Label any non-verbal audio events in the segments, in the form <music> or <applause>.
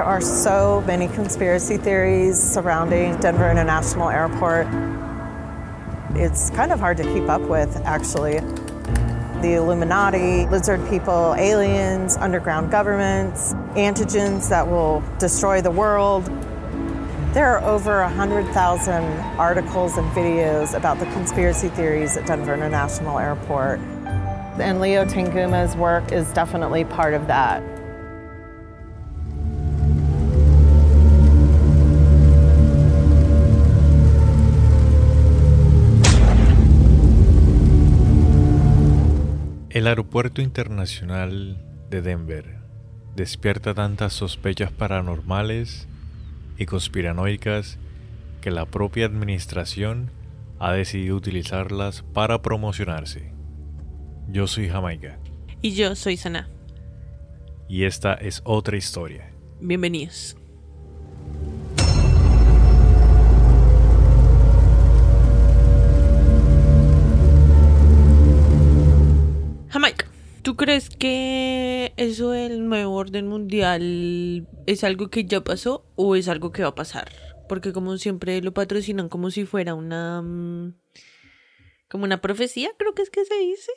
There are so many conspiracy theories surrounding Denver International Airport. It's kind of hard to keep up with, actually. The Illuminati, lizard people, aliens, underground governments, antigens that will destroy the world. There are over 100,000 articles and videos about the conspiracy theories at Denver International Airport. And Leo Tanguma's work is definitely part of that. El aeropuerto internacional de Denver despierta tantas sospechas paranormales y conspiranoicas que la propia administración ha decidido utilizarlas para promocionarse. Yo soy Jamaica. Y yo soy Sana. Y esta es otra historia. Bienvenidos. ¿Tú crees que eso del nuevo orden mundial es algo que ya pasó o es algo que va a pasar? Porque como siempre lo patrocinan como si fuera una... Mm, como una profecía, creo que es que se dice.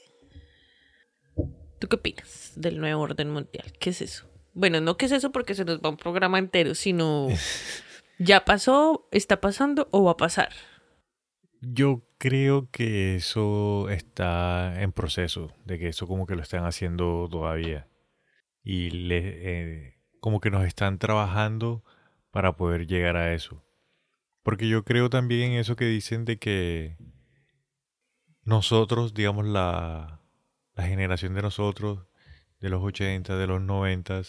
¿Tú qué opinas del nuevo orden mundial? ¿Qué es eso? Bueno, no qué es eso porque se nos va un programa entero, sino <laughs> ya pasó, está pasando o va a pasar. Yo creo que eso está en proceso, de que eso como que lo están haciendo todavía. Y eh, como que nos están trabajando para poder llegar a eso. Porque yo creo también en eso que dicen de que nosotros, digamos, la, la generación de nosotros, de los 80, de los 90,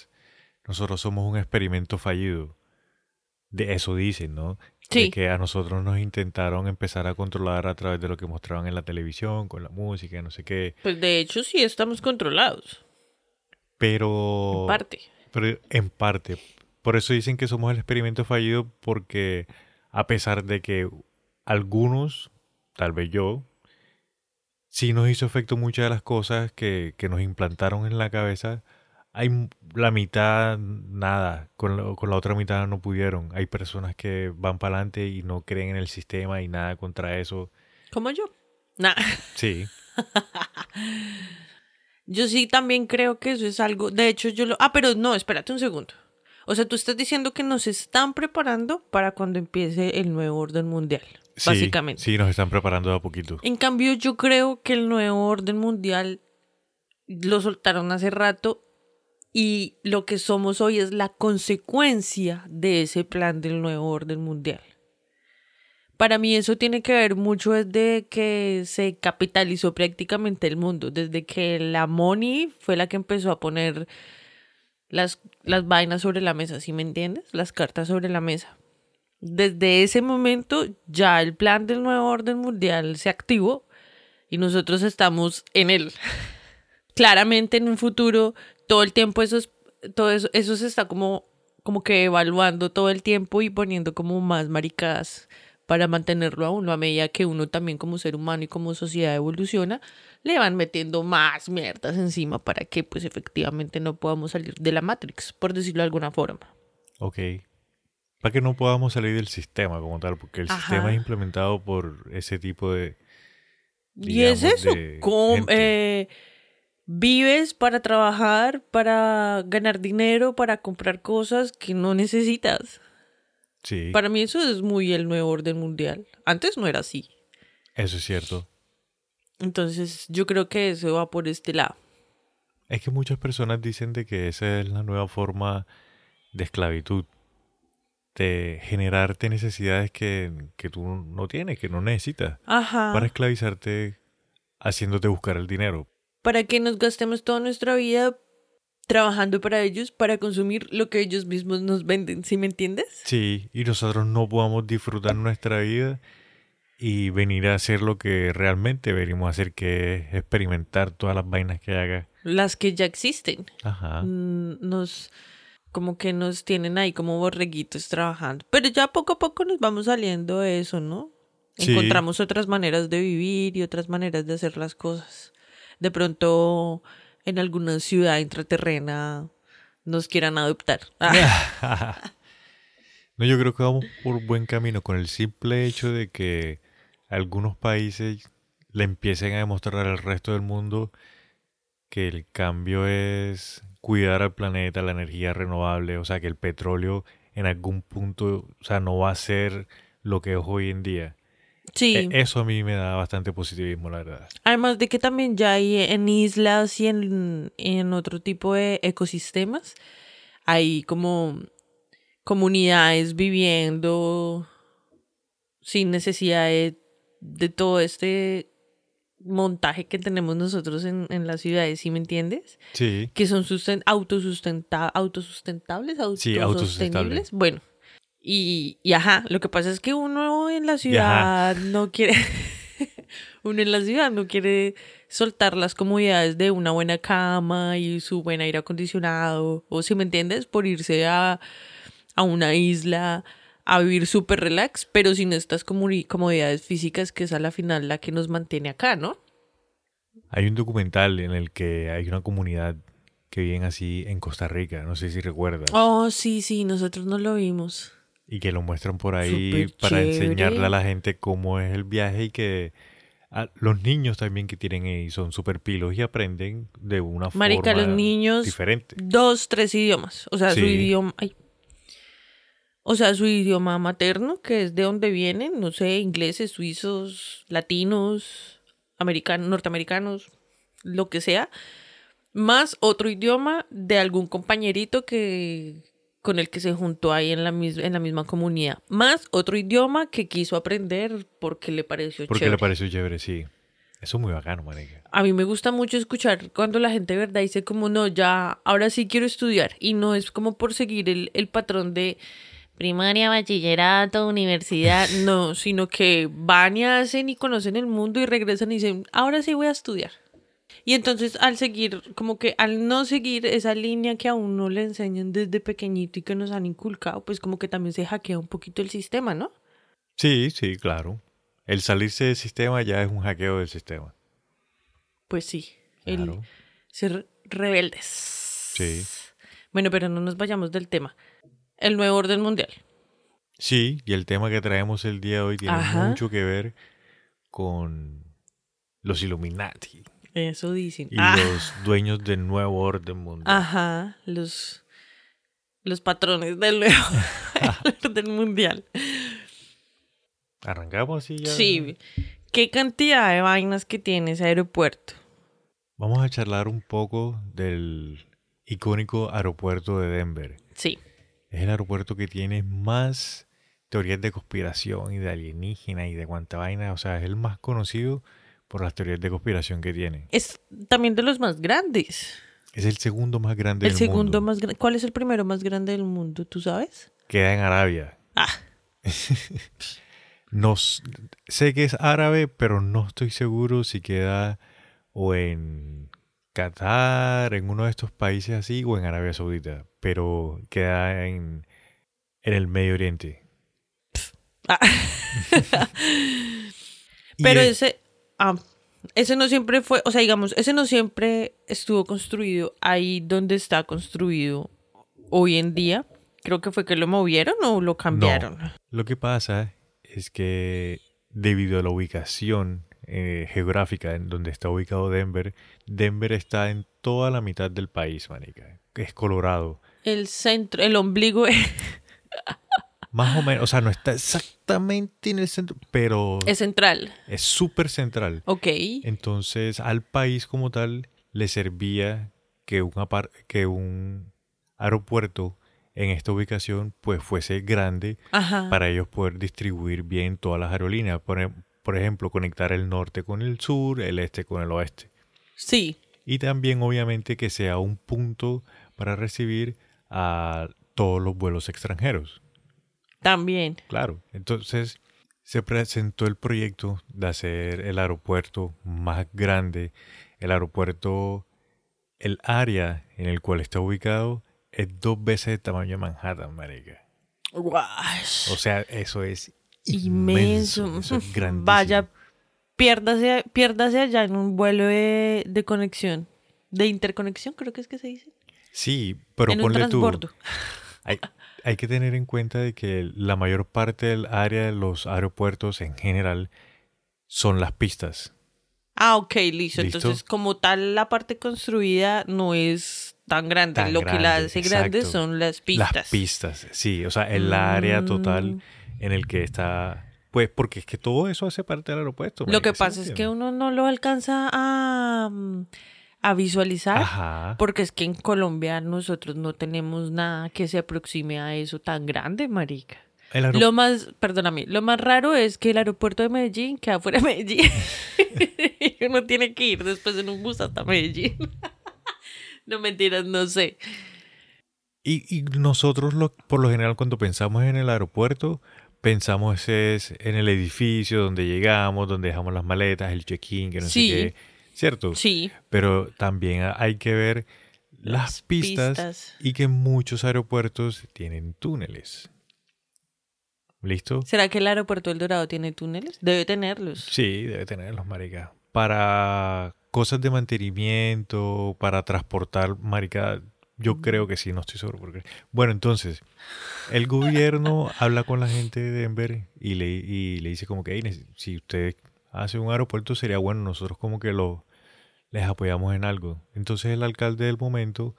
nosotros somos un experimento fallido. De eso dicen, ¿no? Sí. De que a nosotros nos intentaron empezar a controlar a través de lo que mostraban en la televisión, con la música, no sé qué. Pues de hecho sí estamos controlados. Pero... En parte. Pero en parte. Por eso dicen que somos el experimento fallido porque a pesar de que algunos, tal vez yo, sí nos hizo efecto muchas de las cosas que, que nos implantaron en la cabeza, hay la mitad nada, con la, con la otra mitad no pudieron. Hay personas que van para adelante y no creen en el sistema y nada contra eso. Como yo. Nah. <laughs> Sí, Yo sí también creo que eso es algo. De hecho, yo lo. Ah, pero no, espérate un segundo. O sea, tú estás diciendo que nos están preparando para cuando empiece el nuevo orden mundial. sí, básicamente. Sí, nos están preparando de a poquito. En cambio, yo creo que el nuevo orden mundial lo soltaron hace rato y lo que somos hoy es la consecuencia de ese plan del nuevo orden mundial. Para mí eso tiene que ver mucho desde que se capitalizó prácticamente el mundo, desde que la money fue la que empezó a poner las, las vainas sobre la mesa, ¿sí me entiendes? Las cartas sobre la mesa. Desde ese momento ya el plan del nuevo orden mundial se activó y nosotros estamos en él. <laughs> Claramente en un futuro todo el tiempo eso, es- todo eso, eso se está como, como que evaluando todo el tiempo y poniendo como más maricadas para mantenerlo a uno a medida que uno también como ser humano y como sociedad evoluciona le van metiendo más mierdas encima para que pues efectivamente no podamos salir de la Matrix por decirlo de alguna forma Ok. Para que no podamos salir del sistema como tal, porque el Ajá. sistema es implementado por ese tipo de... Y es eso, eh, vives para trabajar, para ganar dinero, para comprar cosas que no necesitas. Sí, Para mí eso es muy el nuevo orden mundial. Antes no era así. eso es cierto. Entonces yo creo que eso va por este lado. Es que muchas personas dicen de que esa es la nueva forma de esclavitud, de generarte necesidades que, que tú no tienes, que no necesitas, Ajá. para esclavizarte haciéndote buscar el dinero. Para que nos gastemos toda nuestra vida trabajando para ellos, para consumir lo que ellos mismos nos venden, ¿sí me entiendes? Sí, y nosotros no podamos disfrutar nuestra vida y venir a hacer lo que realmente venimos a hacer, que es experimentar todas las vainas que haga. Las que ya existen. Ajá. Mm, nos como que nos tienen ahí como borreguitos trabajando. Pero ya poco a poco nos vamos saliendo de eso, ¿no? Sí. Encontramos otras maneras de vivir y otras maneras de hacer las cosas. De pronto en alguna ciudad intraterrena nos quieran adoptar. <laughs> No, yo creo que vamos por buen camino con el simple hecho de que algunos países le empiecen a demostrar al resto del mundo que el cambio es cuidar al planeta, la energía renovable, o sea, que el petróleo en algún punto, o sea, no va a ser lo que es hoy en día. Sí. E- Eso a mí me da bastante positivismo, la verdad. Además de que también ya hay en islas y en, en otro tipo de ecosistemas, hay como comunidades viviendo sin necesidad de, de todo este montaje que tenemos nosotros en, en las ciudades, ¿sí me entiendes? Sí, Que son susten autosustenta autosustentables, Sí, autosostenibles. Bueno, y, y ajá, lo que pasa es que uno en la ciudad no quiere, <laughs> uno en la ciudad no quiere soltar las comodidades de una buena cama y su buen aire acondicionado, o si me entiendes, por irse a, a una isla a vivir súper relax, pero sin estas comodidades físicas que es a la final la que nos mantiene acá, ¿no? hay un documental en el que hay una comunidad que viven así en Costa Rica, no sé si recuerdas, Oh, sí, sí, nosotros no lo vimos. Y que lo muestran por ahí para chévere. enseñarle a la gente cómo es el viaje y que a los niños también que tienen ahí son súper pilos y aprenden de una Marica, forma los niños diferente. dos, tres idiomas. O sea, su idioma. ay. O sea, su idioma materno, que es de donde vienen, no sé, ingleses, suizos, latinos, americanos, norteamericanos, lo que sea. Más otro idioma de algún compañerito que con el que se juntó ahí en la, mis- en la misma comunidad. Más otro idioma que quiso aprender porque le pareció Porque chévere. le pareció chévere, sí. Eso es muy bacano, marica. A mí me gusta mucho escuchar cuando la gente de verdad dice como no, ya, ahora sí quiero estudiar. Y no es como por seguir el, el patrón de primaria, bachillerato, universidad, <laughs> no, sino que van y hacen y conocen el mundo y regresan y dicen, ahora sí voy a estudiar. Y entonces al seguir, como que al no seguir esa línea que a uno le enseñan desde pequeñito y que nos han inculcado, pues como que también se hackea un poquito el sistema, ¿no? Sí, sí, claro. El salirse del sistema ya es un hackeo del sistema. Pues sí, el ser rebeldes. Sí. Bueno, pero no nos vayamos del tema. El nuevo orden mundial. Sí, y el tema que traemos el día de hoy tiene Ajá. mucho que ver con los Illuminati Eso dicen. y Ah, los dueños del nuevo orden mundial. Ajá, los, los patrones del nuevo <laughs> orden mundial. Arrancamos así ya. Sí. ¿Qué cantidad de vainas que tiene ese aeropuerto? Vamos a charlar un poco del icónico aeropuerto de Denver. Sí. Es el aeropuerto que tiene más teorías de conspiración y de alienígena y de cuánta vaina. O sea, es el más conocido por las teorías de conspiración que tiene. Es también de los más grandes. Es el segundo más grande El del segundo mundo. más. ¿Cuál es el primero más grande del mundo? ¿Tú sabes? Queda en Arabia. Ah, <laughs> No sé que es árabe, pero no estoy seguro si queda o en Qatar, en uno de estos países así, o en Arabia Saudita. Pero queda en, en el Medio Oriente. ah. <laughs> Pero es- ese, ah, ese no siempre fue, o sea, digamos, ese no siempre estuvo construido ahí donde está construido hoy en día. Creo que fue que lo movieron o lo cambiaron. Lo que pasa es que debido a la ubicación eh, geográfica en donde está ubicado Denver, Denver está en toda la mitad del país, manica. Es Colorado. El centro, el ombligo Más o menos, o sea, no está exactamente en el centro, pero es central. es súper central. Ok. Entonces, al país como tal le servía que un, apar- que un aeropuerto en esta ubicación pues fuese grande Ajá. para ellos poder distribuir bien todas las aerolíneas. Por, por ejemplo, conectar el norte con el sur, el este con el oeste. Sí. Y también, obviamente, que sea un punto para recibir a todos los vuelos extranjeros. También. Claro. Entonces, se presentó el proyecto de hacer el aeropuerto más grande. El aeropuerto, el área en el cual está ubicado, es dos veces el tamaño de Manhattan, marica. Guash. O sea, eso es Inmenso. inmenso. Eso es <laughs> grandísimo. Vaya, piérdase, piérdase allá en un vuelo de, de conexión. De interconexión, creo que es que se dice. Sí, pero en un ponle tú. transbordo. Hay, <laughs> hay que tener en cuenta de que la mayor parte del área de los aeropuertos en general son las pistas. Ah, ok, listo. ¿Listo? Entonces, como tal, la parte construida no es tan grande. Tan Lo que la hace grande exacto. son las pistas. Las pistas, sí, o sea, el área total Mm. en el que está, pues, porque es que todo eso hace parte del aeropuerto. Lo que marica, ¿sí me pasa es que uno no lo alcanza a, mm, a visualizar. Ajá. Porque es que en Colombia nosotros no tenemos nada que se aproxime a eso tan grande, marica. Lo más, perdóname, lo más raro es que el aeropuerto de Medellín queda fuera de Medellín. <laughs> <laughs> uno tiene que ir después en un bus hasta Medellín. <laughs> no mentiras, no sé. Y, y nosotros, lo, por lo general, cuando pensamos en el aeropuerto, pensamos es en el edificio donde llegamos, donde dejamos las maletas, el check-in, que no Sí. sé qué, ¿cierto? Sí. Pero también hay que ver las, pistas, pistas. y que muchos aeropuertos tienen túneles. ¿Listo? ¿Será que el aeropuerto del Dorado tiene túneles? Debe tenerlos. Sí, debe tenerlos, marica. Para cosas de mantenimiento, para transportar, marica, yo creo que sí, no estoy seguro. Porque... Bueno, entonces, el gobierno habla con la gente de Denver y le, y le dice como que, "Ey, neces- si usted hace un aeropuerto, sería bueno, nosotros como que lo les apoyamos en algo. Entonces el alcalde del momento,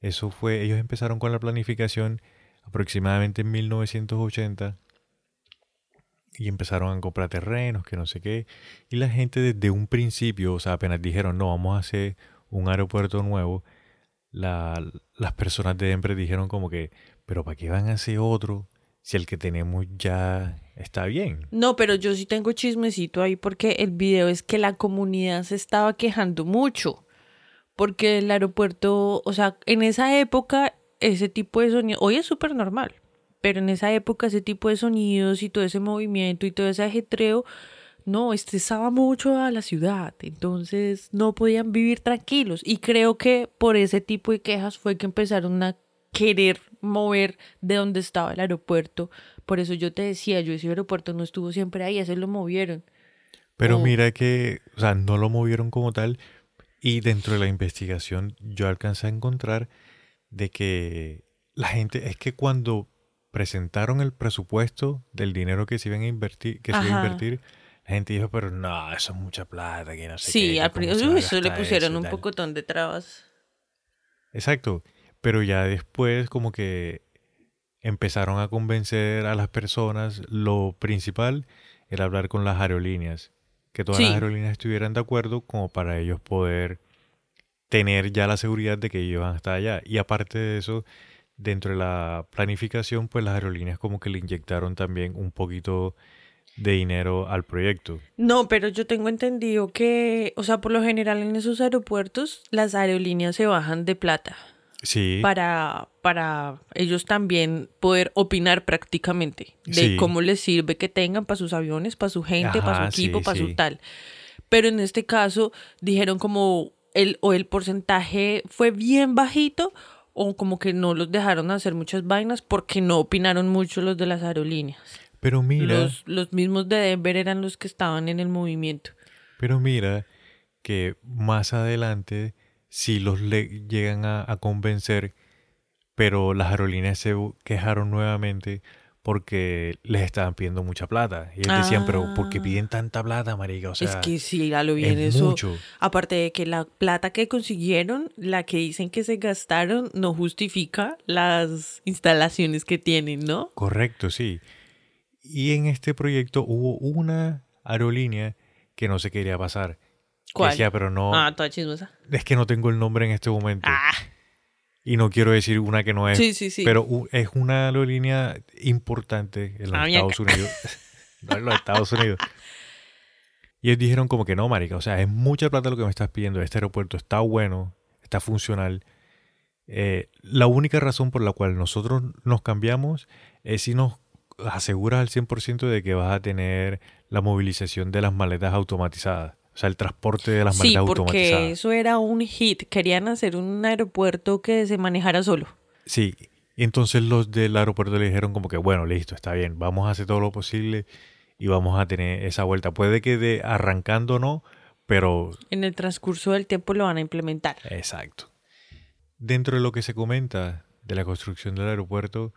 eso fue, ellos empezaron con la planificación aproximadamente en 1980 y empezaron a comprar terrenos, que no sé qué. Y la gente desde un principio, o sea, apenas dijeron, no, vamos a hacer un aeropuerto nuevo, la- las personas de Denver dijeron como que, pero ¿para qué van a hacer otro si el que tenemos ya está bien? No, pero yo sí tengo chismecito ahí porque el video es que la comunidad se estaba quejando mucho. Porque el aeropuerto, o sea, en esa época ese tipo de sonido, hoy es súper normal, pero en esa época ese tipo de sonidos y todo ese movimiento y todo ese ajetreo, no, estresaba mucho a la ciudad. Entonces no podían vivir tranquilos. Y creo que por ese tipo de quejas fue que empezaron a querer mover de donde estaba el aeropuerto. Por eso yo te decía, yo ese aeropuerto no estuvo siempre ahí, ese lo movieron. Pero Oh. mira que, o sea, no lo movieron como tal. Y dentro de la investigación yo alcancé a encontrar de que la gente, es que cuando presentaron el presupuesto del dinero que se iban a invertir, que se iba a invertir, la gente dijo, pero no, eso es mucha plata, que no sé qué, sí, al principio le pusieron un tal". pocotón de trabas. Exacto. Pero ya después como que empezaron a convencer a las personas, lo principal era hablar con las aerolíneas, que todas las aerolíneas estuvieran de acuerdo como para ellos poder tener ya la seguridad de que ellos van a estar allá. Y aparte de eso, dentro de la planificación, pues las aerolíneas como que le inyectaron también un poquito de dinero al proyecto. No, pero yo tengo entendido que, o sea, por lo general en esos aeropuertos las aerolíneas se bajan de plata Sí, para, para ellos también poder opinar prácticamente de Sí. cómo les sirve que tengan para sus aviones, para su gente, para su equipo, sí, para su tal. Pero en este caso dijeron como el o el porcentaje fue bien bajito o como que no los dejaron hacer muchas vainas porque no opinaron mucho los de las aerolíneas. pero mira... Los, los mismos de Denver eran los que estaban en el movimiento. Pero mira que más adelante sí los le- llegan a, a convencer, pero las aerolíneas se quejaron nuevamente porque les estaban pidiendo mucha plata. Y ellos decían, pero ¿por qué Ah. piden tanta plata, marica? O sea, es que sí, a lo bien es eso. mucho. Aparte de que la plata que consiguieron, la que dicen que se gastaron, no justifica las instalaciones que tienen, ¿no? Correcto, sí. Y en este proyecto hubo una aerolínea que no se quería pasar. ¿Cuál? Decía, pero no, Ah, toda chismosa. es que no tengo el nombre en este momento. Ah, Y no quiero decir una que no es. sí, sí, sí. Pero es una aerolínea importante en los Ah, Estados Unidos. <laughs> no en los Estados Unidos. Y ellos dijeron como que no, marica. O sea, es mucha plata lo que me estás pidiendo. Este aeropuerto está bueno, está funcional. Eh, la única razón por la cual nosotros nos cambiamos es si nos aseguras al 100% de que vas a tener la movilización de las maletas automatizadas. O sea, el transporte de las sí, maletas porque automatizadas. eso era un hit. Querían hacer un aeropuerto que se manejara solo. Sí, y entonces los del aeropuerto le dijeron como que, bueno, listo, está bien, vamos a hacer todo lo posible y vamos a tener esa vuelta. Puede que de arrancando no, pero En el transcurso del tiempo lo van a implementar. exacto. dentro de lo que se comenta de la construcción del aeropuerto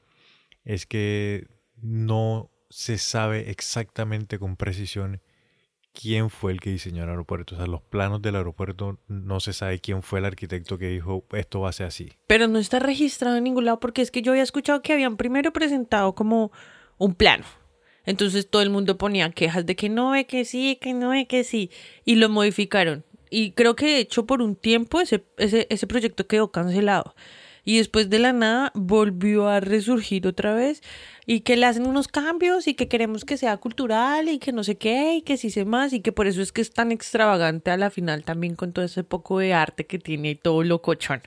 es que no se sabe exactamente con precisión quién fue el que diseñó el aeropuerto. O sea, los planos del aeropuerto no se sabe quién fue el arquitecto que dijo esto va a ser así. Pero no está registrado en ningún lado porque es que yo había escuchado que habían primero presentado como un plano. Entonces todo el mundo ponía quejas de que no ve que sí, que no ve que sí. Y lo modificaron. Y creo que de hecho por un tiempo ese, ese, ese proyecto quedó cancelado. Y después de la nada volvió a resurgir otra vez y que le hacen unos cambios y que queremos que sea cultural y que no sé qué y que sí sé más y que por eso es que es tan extravagante a la final también con todo ese poco de arte que tiene y todo lo cochón.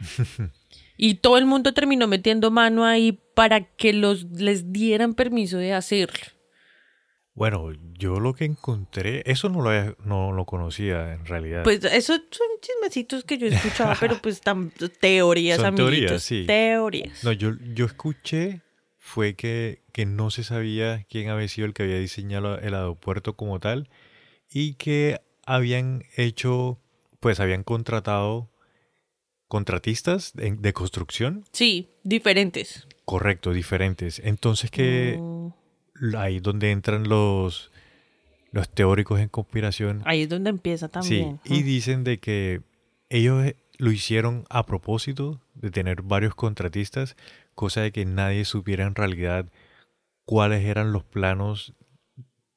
<laughs> y todo el mundo terminó metiendo mano ahí para que los les dieran permiso de hacerlo. Bueno, yo lo que encontré, eso no lo, había- no lo conocía en realidad. Pues esos son chismecitos que yo escuchaba, <laughs> pero pues tan teorías, Son amiguitos. teorías, sí. Teorías. No, yo, yo escuché fue que, que no se sabía quién había sido el que había diseñado el aeropuerto como tal y que habían hecho, pues habían contratado contratistas de, de construcción, Sí, diferentes. correcto, diferentes. Entonces que ahí es donde entran los, los teóricos en conspiración. ahí es donde empieza también. Sí, y dicen de que ellos eh, lo hicieron a propósito de tener varios contratistas, cosa de que nadie supiera en realidad cuáles eran los planos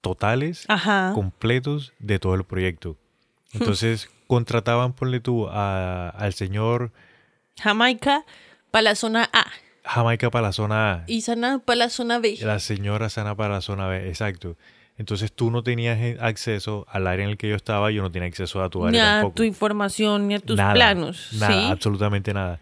totales, Ajá. completos de todo el proyecto. <laughs> Entonces contrataban, ponle tú, a- al señor Jamaica para la zona A Jamaica para la zona A, y Sana para la zona B. la señora Sana para la zona B, exacto. Entonces tú no tenías acceso al área en el que yo estaba, yo no tenía acceso a tu Ni área a tampoco. tu información, ni a tus Nada, planos. Nada, ¿sí? absolutamente nada.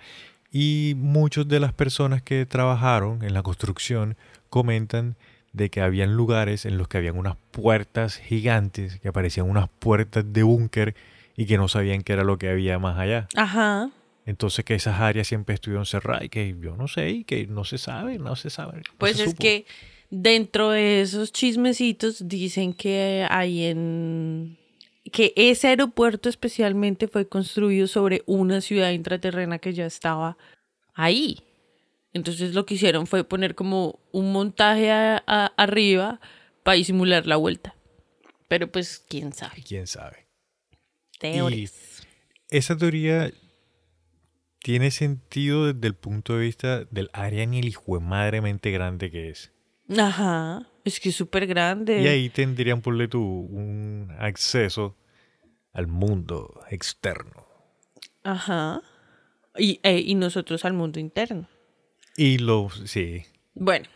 Y muchas de las personas que trabajaron en la construcción comentan de que habían lugares en los que habían unas puertas gigantes, que parecían unas puertas de búnker y que no sabían qué era lo que había más allá. Ajá. Entonces que esas áreas siempre estuvieron cerradas y que yo no sé y que no se sabe, no se sabe. no Pues se es supo. que dentro de esos chismecitos dicen que hay en que ese aeropuerto especialmente fue construido sobre una ciudad intraterrena que ya estaba ahí. Entonces lo que hicieron fue poner como un montaje a- a- arriba para disimular la vuelta. Pero pues quién sabe. ¿Quién sabe? Teorías. Esa teoría tiene sentido desde el punto de vista del área ni el hijo de madremente grande que es. Ajá. Es que es súper grande. Y ahí tendrían, por tú, un acceso al mundo externo. Ajá. Y, eh, y nosotros al mundo interno. Y lo, sí. Bueno,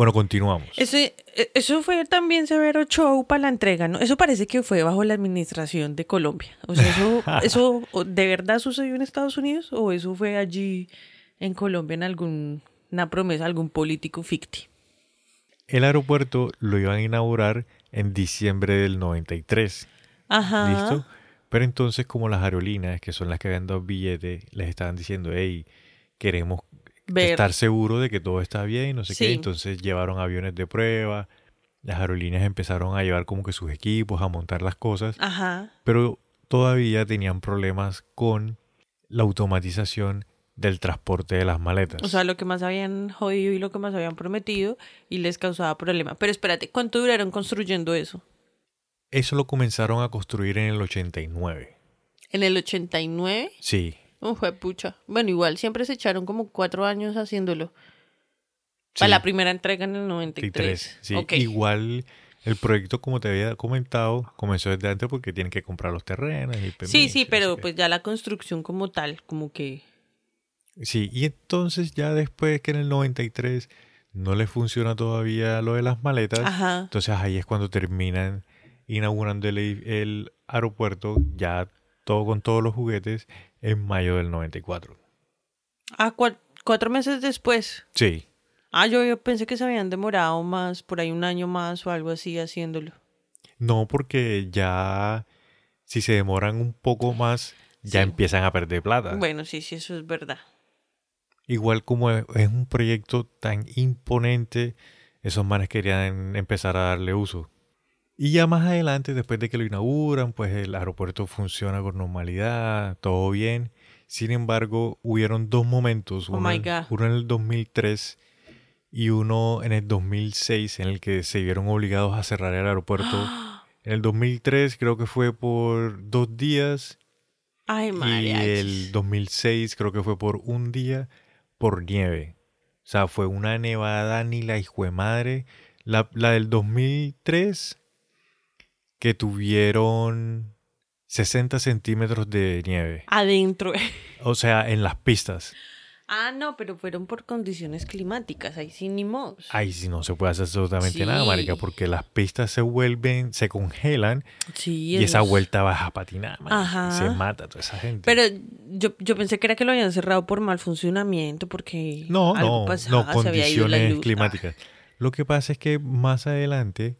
Bueno, continuamos. ese, e- eso fue también severo show para la entrega, ¿no? Eso parece que fue bajo la administración de Colombia. O sea, eso, <laughs> eso ¿de verdad sucedió en Estados Unidos o eso fue allí en Colombia en alguna promesa, algún político ficti? El aeropuerto lo iban a inaugurar en diciembre del 93. Ajá. ¿Listo? Pero entonces, como las aerolíneas, que son las que habían dado billetes, les estaban diciendo, hey, queremos Ver. estar seguros de que todo está bien y no sé qué. Entonces llevaron aviones de prueba. Las aerolíneas empezaron a llevar como que sus equipos, a montar las cosas. Ajá. pero todavía tenían problemas con la automatización del transporte de las maletas. O sea, lo que más habían jodido y lo que más habían prometido y les causaba problema. Pero espérate, ¿cuánto duraron construyendo eso? Eso lo comenzaron a construir en el 89. ¿En el 89? Sí. Un pucha. Bueno, igual siempre se echaron como cuatro años haciéndolo. sí, Para la primera entrega en el 93. 93, Sí, Ok. igual el proyecto, como te había comentado, comenzó desde antes porque tienen que comprar los terrenos. Y Sí, permisos, sí, pero pues ya la construcción como tal, como que... Sí, y entonces ya después que en el 93 no les funciona todavía lo de las maletas, Ajá. entonces ahí es cuando terminan inaugurando el, el aeropuerto, ya todo con todos los juguetes, en mayo del 94. Ah, cua- cuatro meses después. Sí, Ah, yo, yo pensé que se habían demorado más, por ahí un año más o algo así haciéndolo. no porque ya si se demoran un poco más, ya Sí. empiezan a perder plata. Bueno, sí, sí, eso es verdad. Igual como es es un proyecto tan imponente, esos manes querían empezar a darle uso. Y ya más adelante, después de que lo inauguran, pues el aeropuerto funciona con normalidad, todo bien. Sin embargo, hubieron dos momentos, Oh uno, my en- God. uno en el 2003 y uno en el 2006, en el que se vieron obligados a cerrar el aeropuerto. <gasps> En el 2003 creo que fue por dos días Ay, y el 2006 creo que fue por un día por nieve. O sea, fue una nevada ni la hijo de madre. La, la del 2003 que tuvieron 60 centímetros de nieve. Adentro. <laughs> O sea, en las pistas. Ah, no, pero fueron por condiciones climáticas, ahí sí ni modo. Ahí sí no se puede hacer absolutamente Sí. nada, marica, porque las pistas se vuelven, se congelan Sí, y esa vuelta vas a patinar, marica, Ajá. se mata toda esa gente. Pero yo, yo pensé que era que lo habían cerrado por mal funcionamiento, porque No, algo no, pasaba, no, condiciones luz. climáticas. Lo que pasa es que más adelante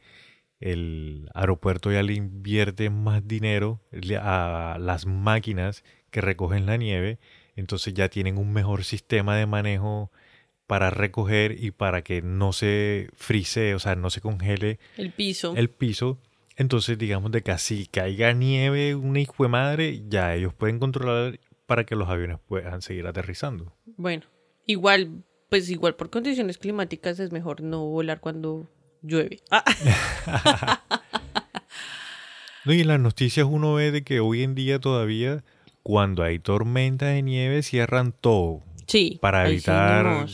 el aeropuerto ya le invierte más dinero a las máquinas que recogen la nieve, entonces ya tienen un mejor sistema de manejo para recoger y para que no se frise, o sea, no se congele el piso. el piso. Entonces, digamos de que así caiga nieve, una hijo de madre, ya ellos pueden controlar para que los aviones puedan seguir aterrizando. Bueno, igual, pues igual por condiciones climáticas es mejor no volar cuando llueve. Ah, <laughs> No, y en las noticias uno ve de que hoy en día todavía, cuando hay tormentas de nieve, cierran todo. sí. Para evitar-.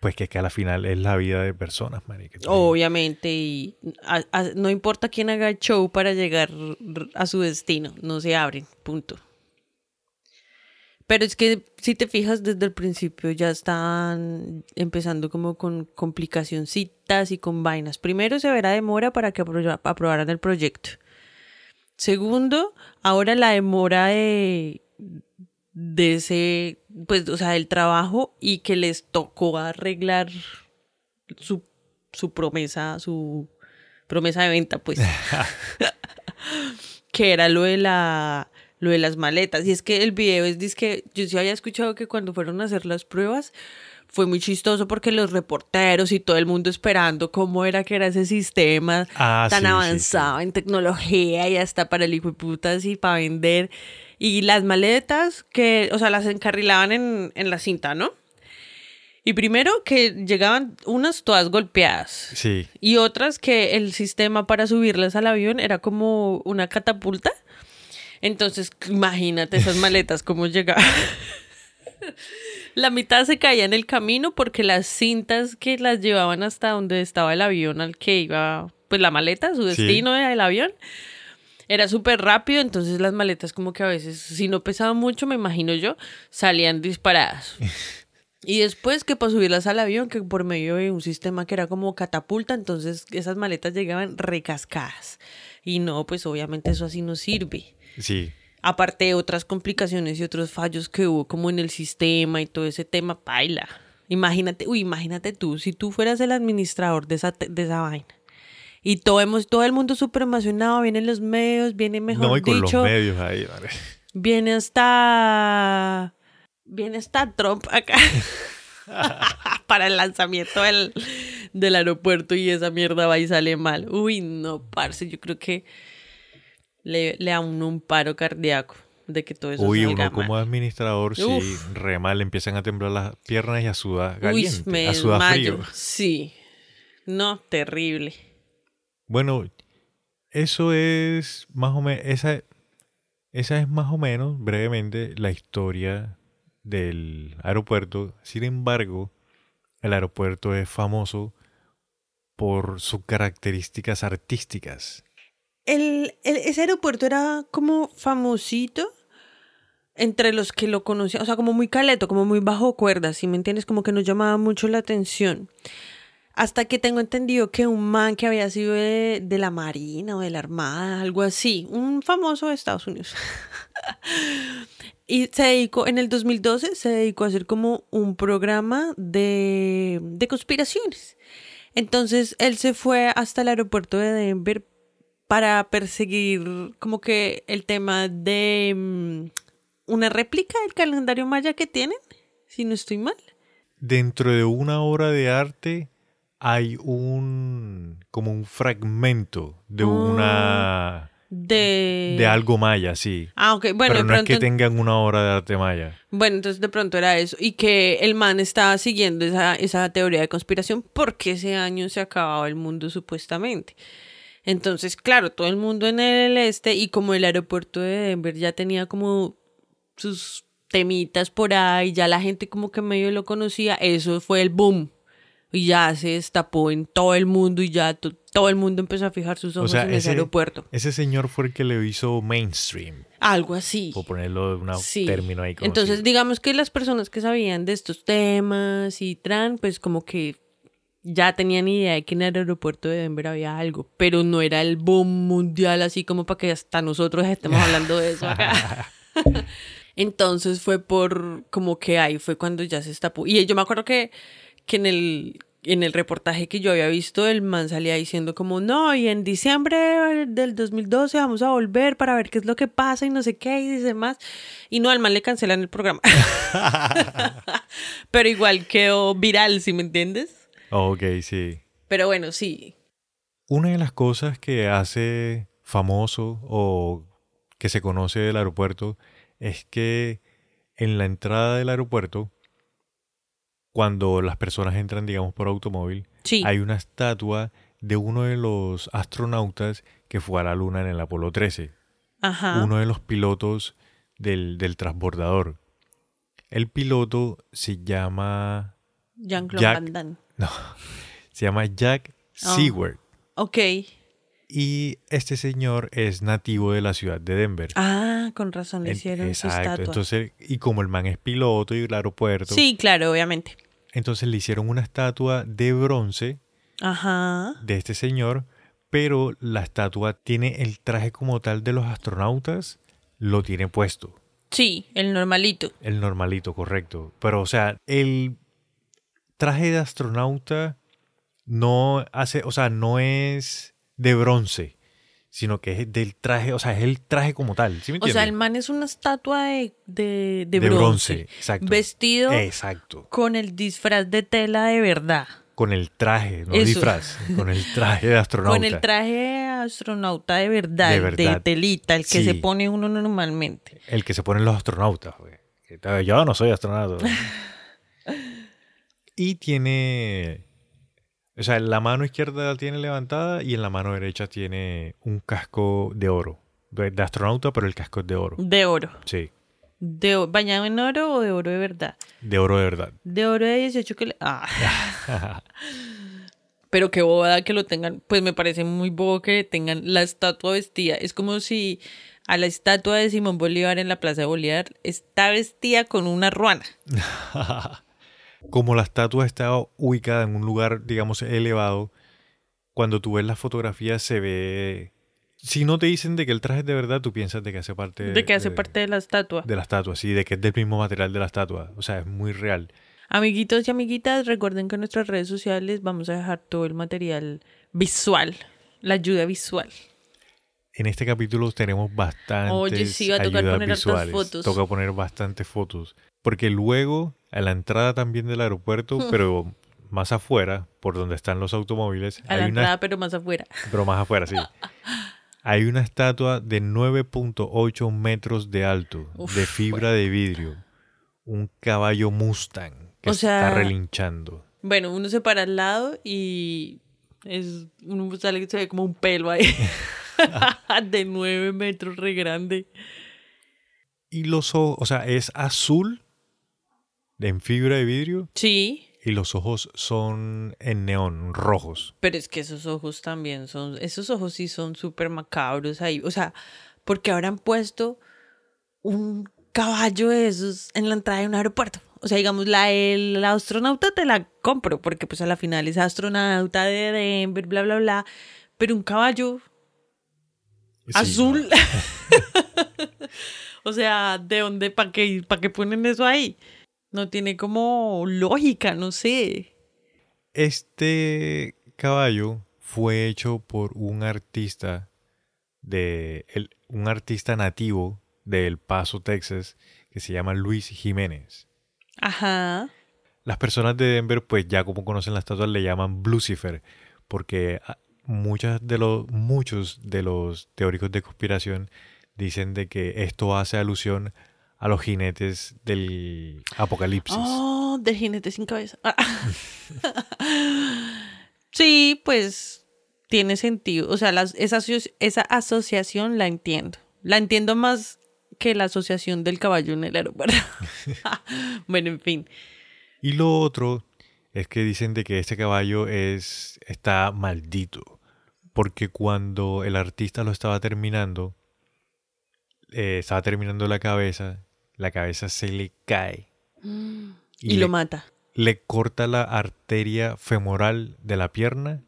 Pues que es que a la final es la vida de personas, marica. Obviamente, y a- a- no importa quién haga el show para llegar a su destino, no se abren, punto. Pero es que si te fijas desde el principio ya están empezando como con complicacioncitas y con vainas. Primero se verá demora para que apro- aprobaran el proyecto. Segundo, ahora la demora de, de ese, pues, o sea, del trabajo y que les tocó arreglar su, su promesa, su promesa de venta, pues. <laughs> <laughs> que era lo de la lo de las maletas. Y es que el video es que yo sí había escuchado que cuando fueron a hacer las pruebas fue muy chistoso porque los reporteros y todo el mundo esperando cómo era que era ese sistema Ah, tan sí, sí, avanzado en tecnología y hasta para el hijo de putas y para vender. Y las maletas que, o sea, las encarrilaban en, en la cinta, ¿no? Y primero que llegaban unas todas golpeadas. Sí. Y otras que el sistema para subirlas al avión era como una catapulta. Entonces, imagínate esas maletas cómo llegaban. La mitad se caía en el camino porque las cintas que las llevaban hasta donde estaba el avión al que iba, pues la maleta, su Sí. destino del avión, era súper rápido, entonces las maletas como que a veces, si no pesaban mucho, me imagino yo, salían disparadas. Y después que para subirlas al avión, que por medio de un sistema que era como catapulta, entonces esas maletas llegaban recascadas. Y no, pues obviamente eso así no sirve. Sí. Aparte de otras complicaciones y otros fallos que hubo como en el sistema y todo ese tema, paila. Imagínate, uy, imagínate tú, si tú fueras el administrador de esa, de esa vaina. Y todo, hemos, todo el mundo súper emocionado, vienen los medios, viene mejor no, y con dicho, los medios ahí, vale. viene hasta, viene hasta Trump acá <laughs> para el lanzamiento del, del aeropuerto y esa mierda va y sale mal. Uy, no, parce, yo creo que le, le da uno un paro cardíaco de que todo eso Uy, uno como administrador, sí, Uf. re mal, le empiezan a temblar las piernas y a sudar Uy, caliente, me a sudar desmayo. frío. Sí. No, terrible. Bueno, eso es más o menos, esa, esa es más o menos brevemente la historia del aeropuerto. Sin embargo, el aeropuerto es famoso por sus características artísticas. El, ese aeropuerto era como famosito entre los que lo conocían, o sea, como muy caleto, como muy bajo cuerda, si me entiendes, como que nos llamaba mucho la atención. Hasta que tengo entendido que un man que había sido de, de la Marina o de la Armada, algo así, un famoso de Estados Unidos. <laughs> y se dedicó, en el 2012, se dedicó a hacer como un programa de, de conspiraciones. Entonces él se fue hasta el aeropuerto de Denver para perseguir como que el tema de mm, una réplica del calendario maya que tienen, si no estoy mal. Dentro de una obra de arte hay un como un fragmento de Oh. una De... De algo maya, sí. Ah, ok. Bueno, Pero no es pronto... que tengan una obra de arte maya. Bueno, entonces de pronto era eso. Y que el man estaba siguiendo esa, esa teoría de conspiración porque ese año se acababa el mundo supuestamente. Entonces, claro, todo el mundo en el este y como el aeropuerto de Denver ya tenía como sus temitas por ahí, ya la gente como que medio lo conocía, eso fue el boom. Y ya se destapó en todo el mundo y ya to- todo el mundo empezó a fijar sus ojos O sea, en ese aeropuerto. ese señor fue el que le hizo mainstream, Algo así. por ponerlo de un Sí. término ahí conocido. Entonces, digamos que las personas que sabían de estos temas y tran, pues como que ya tenían idea de que en el aeropuerto de Denver había algo, pero no era el boom mundial así como para que hasta nosotros estemos hablando de eso acá. <laughs> Entonces fue por como que ahí fue cuando ya se destapó. Y yo me acuerdo que, que en el en el reportaje que yo había visto, el man salía diciendo como, no, y en diciembre del 2012 vamos a volver para ver qué es lo que pasa y no sé qué y demás. Y no, al man le cancelan el programa. <laughs> <laughs> Pero igual quedó viral, ¿sí me entiendes? Ok, sí. Pero bueno, sí. Una de las cosas que hace famoso o que se conoce del aeropuerto es que en la entrada del aeropuerto, cuando las personas entran, digamos, por automóvil, Sí. hay una estatua de uno de los astronautas que fue a la Luna en el Apolo 13, Ajá. uno de los pilotos del, del transbordador. El piloto se llama, Jean-Claude Van Damme. <laughs> no, se llama Jack Oh. Seward. Ok. Y este señor es nativo de la ciudad de Denver. Ah, con razón le hicieron su Exacto. estatua. Entonces, y como el man es piloto y el aeropuerto, Sí, claro, obviamente. entonces le hicieron una estatua de bronce Ajá. de este señor, pero la estatua tiene el traje como tal de los astronautas, lo tiene puesto. Sí, el normalito. El normalito, correcto. Pero, o sea, el traje de astronauta no hace, o sea, no es de bronce, sino que es del traje, o sea, es el traje como tal. ¿Sí me O sea, el man es una estatua de, de, de De bronce. bronce, exacto. Vestido Exacto. con el disfraz de tela de verdad. Con el traje, no Eso. disfraz, con el traje de astronauta. <laughs> Con el traje astronauta de verdad, De de, telita, el que Sí. se pone uno normalmente. El que se ponen los astronautas. güey. Yo no soy astronauta. <laughs> y tiene. O sea, la mano izquierda la tiene levantada y en la mano derecha tiene un casco de oro. De, de astronauta, pero el casco es de oro. De oro. Sí, De, ¿Bañado en oro o de oro de verdad? de oro de verdad. De oro de 18 que le... Ah. <laughs> <laughs> Pero qué bobada que lo tengan. Pues me parece muy bobo que tengan la estatua vestida. Es como si a la estatua de Simón Bolívar en la Plaza de Bolívar está vestida con una ruana. <laughs> Como la estatua está ubicada en un lugar, digamos, elevado, cuando tú ves las fotografías se ve... Si no te dicen de que el traje es de verdad, tú piensas de que hace parte De que hace parte de la estatua. de la estatua, sí, de que es del mismo material de la estatua. O sea, es muy real. Amiguitos y amiguitas, recuerden que en nuestras redes sociales vamos a dejar todo el material visual, la ayuda visual. En este capítulo tenemos bastantes Oye, sí, va a tocar poner fotos. Toca poner bastantes fotos. Porque luego, a la entrada también del aeropuerto, pero más afuera, por donde están los automóviles, A hay la una entrada, pero más afuera. pero más afuera, sí. <laughs> Hay una estatua de 9.8 metros de alto, Uf, de fibra de vidrio. Un caballo Mustang que O sea- está relinchando. Bueno, uno se para al lado y es uno sale se ve como un pelo ahí. <laughs> <laughs> de nueve metros, re grande. Y los ojos, o sea, es azul, en fibra de vidrio, Sí, y los ojos son en neón, rojos. pero es que esos ojos también son, esos ojos sí son súper macabros ahí. O sea, porque habrán puesto un caballo de esos en la entrada de un aeropuerto. O sea, digamos, la, el astronauta te la compro, porque pues a la final es astronauta de Denver, bla, bla, bla. Pero un caballo Sí, azul. <laughs> <laughs> o sea, ¿de dónde? ¿Para qué, ¿Para qué ponen eso ahí? No tiene como lógica, no sé. Este caballo fue hecho por un artista de el- un artista nativo de El Paso, Texas, que se llama Luis Jiménez. Ajá. Las personas de Denver, pues ya como conocen la estatua, le llaman Lucifer, porque muchas de los, muchos de los teóricos de conspiración dicen de que esto hace alusión a los jinetes del apocalipsis. Oh, del jinete sin cabeza. <laughs> Sí, pues tiene sentido. O sea, las- esa, aso- esa asociación la entiendo. La entiendo más que la asociación del caballo en el aeropuerto. <laughs> <laughs> bueno, en fin. Y lo otro es que dicen de que este caballo es está maldito. Porque cuando el artista lo estaba terminando, eh, estaba terminando la cabeza, la cabeza se le cae. Y, le, lo mata. le corta la arteria femoral de la pierna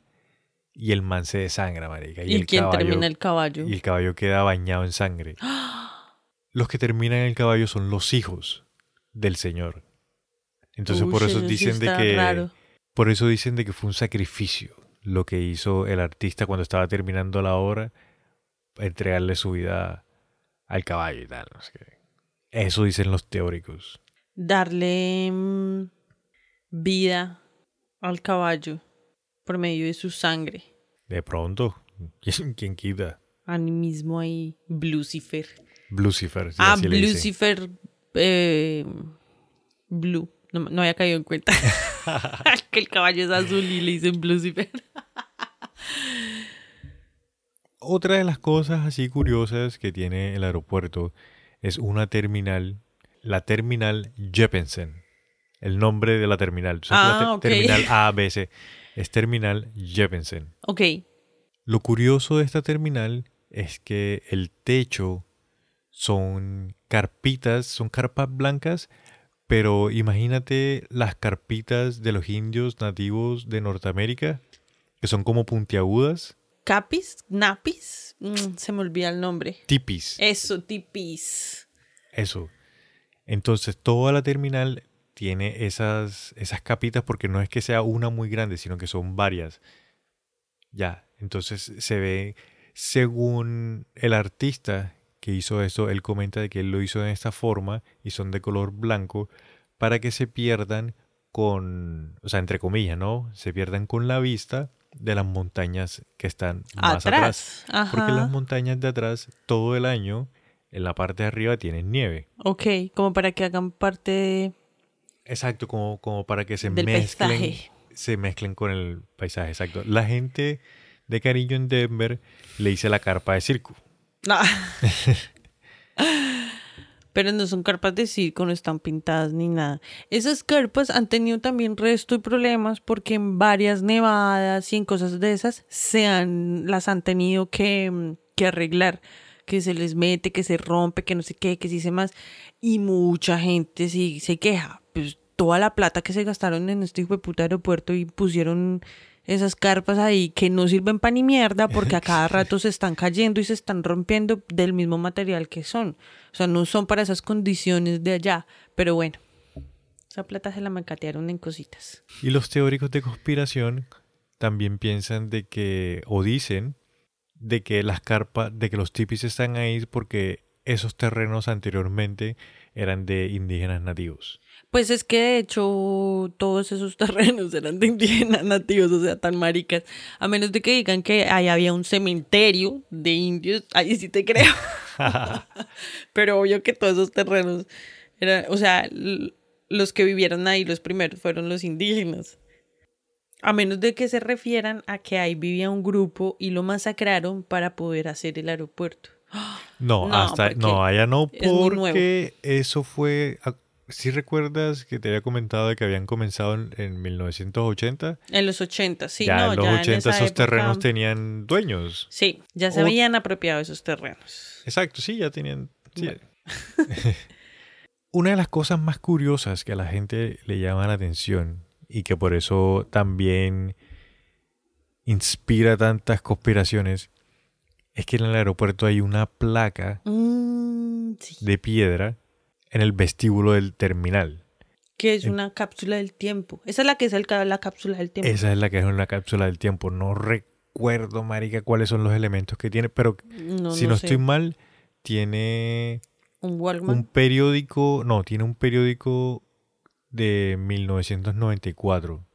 y el man se desangra, marica. ¿Y, el quién caballo- termina el caballo? Y el caballo queda bañado en sangre. <gasps> Los que terminan el caballo son los hijos del Señor. Entonces por eso sí dicen de que raro. por eso dicen de que fue un sacrificio lo que hizo el artista cuando estaba terminando la obra, entregarle su vida al caballo y tal. no sé qué. Eso dicen los teóricos. Darle mm, vida al caballo por medio de su sangre. De pronto, <laughs> ¿quién, quién quita? Animismo ahí, Lucifer. Lucifer. sí, ah, así le dicen. Lucifer eh, Blue. No, no había caído en cuenta. <laughs> <laughs> que el caballo es azul y le dicen Lucifer. Otra de las cosas así curiosas que tiene el aeropuerto es una terminal, la terminal Jeppesen. El nombre de la terminal. La Ah. Terminal A, B, C. <laughs> Es terminal Jeppesen. Ok. Lo curioso de esta terminal es que el techo son carpitas, son carpas blancas, pero imagínate las carpitas de los indios nativos de Norteamérica, que son como puntiagudas, Capis, Napis, Mm, se me olvida el nombre. tipis. Eso, tipis. Eso. Entonces, toda la terminal tiene esas, esas capitas porque no es que sea una muy grande, sino que son varias. Ya, entonces se ve, según el artista que hizo eso, él comenta de que él lo hizo de esta forma y son de color blanco para que se pierdan con, o sea, entre comillas, ¿no? Se pierdan con la vista de las montañas que están más atrás. Atrás. Porque las montañas de atrás todo el año en la parte de arriba tienen nieve. Ok, como para que hagan parte de... Exacto, como, como para que se Del mezclen, paisaje. se mezclen con el paisaje, exacto. La gente de cariño en Denver le dice la carpa de circo. No. <laughs> Pero no son carpas de circo, no están pintadas ni nada. Esas carpas han tenido también resto y problemas porque en varias nevadas y en cosas de esas se han, las han tenido que, mm, que arreglar. Que se les mete, que se rompe, que no sé qué, que se dice más. Y mucha gente sí se queja. Pues toda la plata que se gastaron en este hijo de puta aeropuerto y pusieron esas carpas ahí que no sirven para ni mierda porque a <laughs> cada rato se están cayendo y se están rompiendo del mismo material que son. O sea, no son para esas condiciones de allá. Pero bueno, esa plata se la macatearon en cositas. Y los teóricos de conspiración también piensan de que, o dicen, de que las carpas, de que los tipis están ahí porque esos terrenos anteriormente eran de indígenas nativos. Pues es que de hecho todos esos <laughs> terrenos eran de indígenas nativos, o sea, tan maricas. A menos de que digan que ahí había un cementerio de indios, ahí sí te creo. <laughs> <laughs> Pero obvio que todos esos terrenos eran, o sea, los que vivieron ahí los primeros fueron los indígenas. A menos de que se refieran a que ahí vivía un grupo y lo masacraron para poder hacer el aeropuerto. <gasps> No, No, hasta no, allá no, es porque eso fue. Si recuerdas que te había comentado de que habían comenzado en, en 1980, En los 80, sí, ya no, en los ya 80 en esa esos terrenos tenían dueños. Sí, ya se O- habían apropiado esos terrenos. Exacto, sí, ya tenían. sí. Bueno. <laughs> Una de las cosas más curiosas que a la gente le llama la atención y que por eso también inspira tantas conspiraciones es que en el aeropuerto hay una placa Mm, sí. de piedra en el vestíbulo del terminal. Que es una cápsula del tiempo. Esa es la que es el, la cápsula del tiempo. Esa es la que es una cápsula del tiempo. No recuerdo, marica, cuáles son los elementos que tiene, pero no, si no, estoy mal, tiene Un Walkman. un periódico, no, tiene un periódico de 1994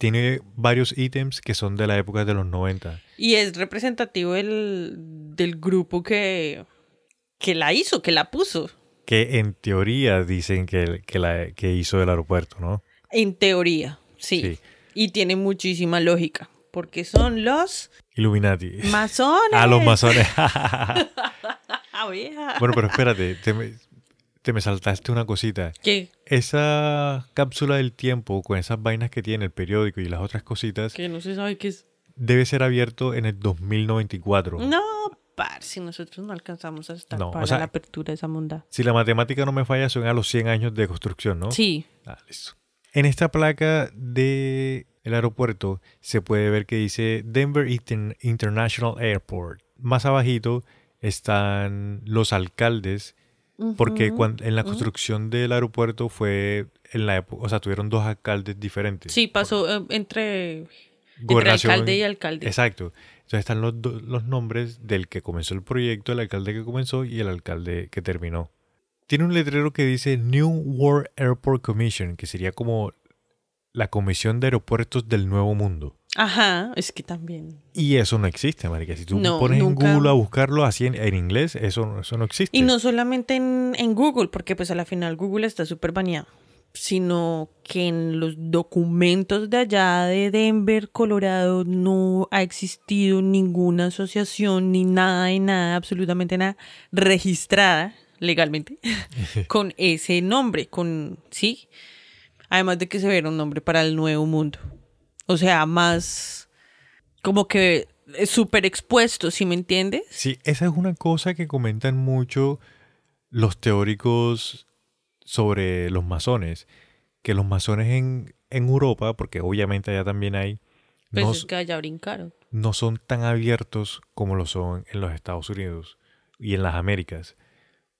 tiene varios ítems que son de la época de los 90. Y es representativo del, del grupo que, que la hizo, que la puso. Que en teoría dicen que, que, la, que hizo el aeropuerto, ¿no? En teoría, sí. Sí. Y tiene muchísima lógica. Porque son los Illuminati. masones. A los masones. <laughs> <laughs> Ah, bueno, pero espérate, te me, te me saltaste una cosita. ¿Qué? Esa cápsula del tiempo con esas vainas que tiene el periódico y las otras cositas Que no se sabe qué es. debe ser abierto en el 2094. No, par, si nosotros no alcanzamos a estar No, o para sea- la apertura de esa monda. Si la matemática no me falla, son a los 100 años de construcción, ¿no? Sí. Ah, listo. En esta placa de el aeropuerto se puede ver que dice Denver Inter- International Airport. Más abajito están los alcaldes, porque Ujú. cuan- en la construcción del aeropuerto fue en la época, o sea, tuvieron dos alcaldes diferentes. Sí, pasó eh, entre, entre alcalde y alcalde. Exacto. Entonces están los, los nombres del que comenzó el proyecto, el alcalde que comenzó y el alcalde que terminó. Tiene un letrero que dice New World Airport Commission, que sería como la Comisión de Aeropuertos del Nuevo Mundo. Ajá, es que también. Y eso no existe, marica. Si tú No, pones nunca. en Google a buscarlo así en, en inglés, eso, eso no existe. Y no solamente en, en Google, porque pues a la final Google está súper baneado, sino que en los documentos de allá de Denver, Colorado, no ha existido ninguna asociación ni nada de nada, absolutamente nada, registrada legalmente <laughs> con ese nombre, con, sí, además de que se viera un nombre para el nuevo mundo. O sea, más como que súper expuesto, ¿sí me entiendes? Sí, esa es una cosa que comentan mucho los teóricos sobre los masones. Que los masones en, en Europa, porque obviamente allá también hay, Pues no, es que allá brincaron. no son tan abiertos como lo son en los Estados Unidos y en las Américas.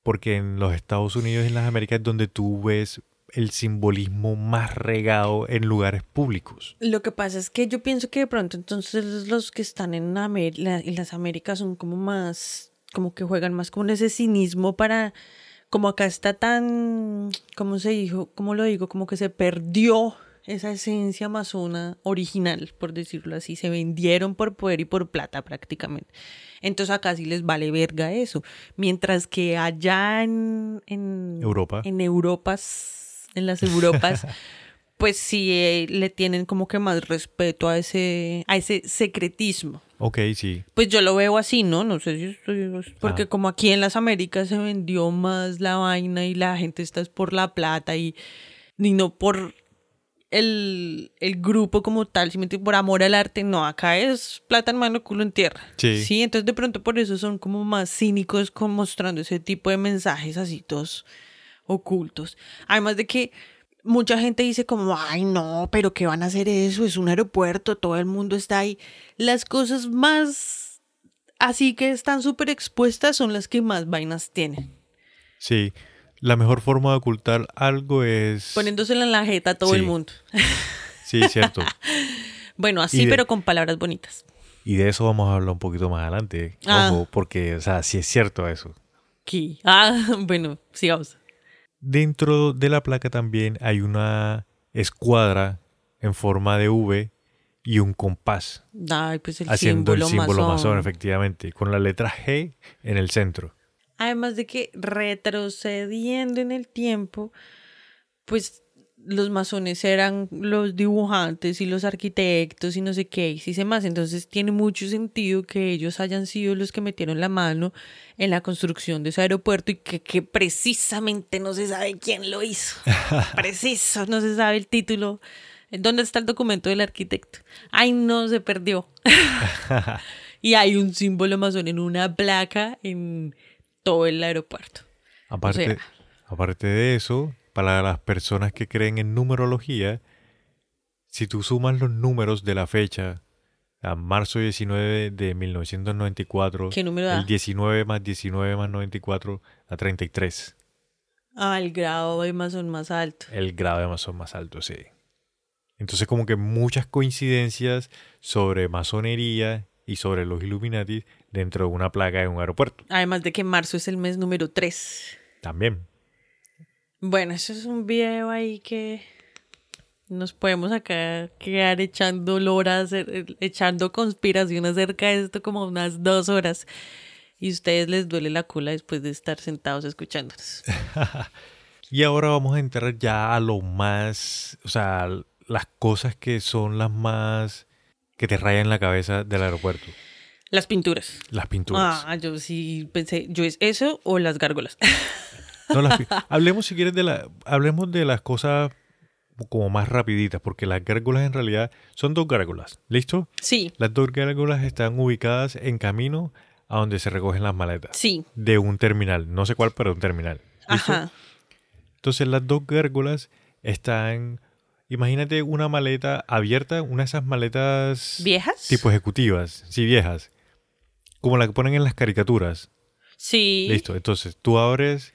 Porque en los Estados Unidos y en las Américas es donde tú ves el simbolismo más regado en lugares públicos. Lo que pasa es que yo pienso que de pronto entonces los que están en, Amer- la- en las Américas son como más, como que juegan más con ese cinismo para, como acá está tan, ¿cómo se dijo? ¿Cómo lo digo? Como que se perdió esa esencia amazona original, por decirlo así. Se vendieron por poder y por plata prácticamente. Entonces acá sí les vale verga eso. Mientras que allá en, en Europa. en Europas, en las Europas, <laughs> pues sí eh, le tienen como que más respeto a ese, a ese secretismo. Ok, sí. Pues yo lo veo así, ¿no? No sé si estoy... Porque Ah. como aquí en las Américas se vendió más la vaina y la gente está es por la plata y, y no por el, el grupo como tal, simplemente por amor al arte. No, acá es plata en mano, culo en tierra. Sí. Sí, entonces de pronto por eso son como más cínicos con mostrando ese tipo de mensajes así todos ocultos. Además de que mucha gente dice como, ay no, pero ¿qué van a hacer eso? Es un aeropuerto, todo el mundo está ahí. Las cosas más así que están súper expuestas son las que más vainas tienen. Sí. La mejor forma de ocultar algo es... Poniéndosela en la jeta a todo el mundo. Sí, cierto. <laughs> Bueno, así, de- pero con palabras bonitas. Y de eso vamos a hablar un poquito más adelante. Ah. Ojo, porque, o sea, sí es cierto eso. ¿Qué? Ah, <laughs> bueno, sigamos. Dentro de la placa también hay una escuadra en forma de V y un compás Ay, pues el haciendo símbolo, el símbolo masón. masón. efectivamente, con la letra G en el centro. Además de que retrocediendo en el tiempo, pues los masones eran los dibujantes y los arquitectos y no sé qué, y sí sé más. Entonces tiene mucho sentido que ellos hayan sido los que metieron la mano en la construcción de ese aeropuerto y que, que precisamente no se sabe quién lo hizo. <laughs> Preciso, no se sabe el título. ¿Dónde está el documento del arquitecto? Ay, no, se perdió. <laughs> y hay un símbolo masón en una placa en todo el aeropuerto. Aparte, sea- aparte de eso, para las personas que creen en numerología, si tú sumas los números de la fecha a marzo 19 de 1994, ¿Qué número da? el 19 más 19 más 94 a 33. Ah, el grado de masón más alto. El grado de masón más alto, sí. Entonces como que muchas coincidencias sobre masonería y sobre los Illuminati dentro de una placa de un aeropuerto. Además de que marzo es el mes número 3. También. Bueno, eso es un video ahí que Nos podemos acá quedar echando loras, echando conspiración acerca de esto como unas dos horas. Y a ustedes les duele la cola después de estar sentados escuchándonos. <laughs> y ahora vamos a entrar ya a lo más, o sea, las cosas que son las más que te rayan la cabeza del aeropuerto. Las pinturas. Las pinturas. Ah, yo sí pensé, yo es eso o las gárgolas. <laughs> No, hablemos si quieres de la, hablemos de las cosas como más rapiditas, porque las gárgolas en realidad son dos gárgolas, ¿listo? Sí. Las dos gárgolas están ubicadas en camino a donde se recogen las maletas. Sí. De un terminal, no sé cuál, pero un terminal. ¿listo? Ajá. Entonces las dos gárgolas están, imagínate una maleta abierta, una de esas maletas... ¿Viejas? Tipo ejecutivas, sí, viejas. Como la que ponen en las caricaturas. Sí. Listo, entonces tú abres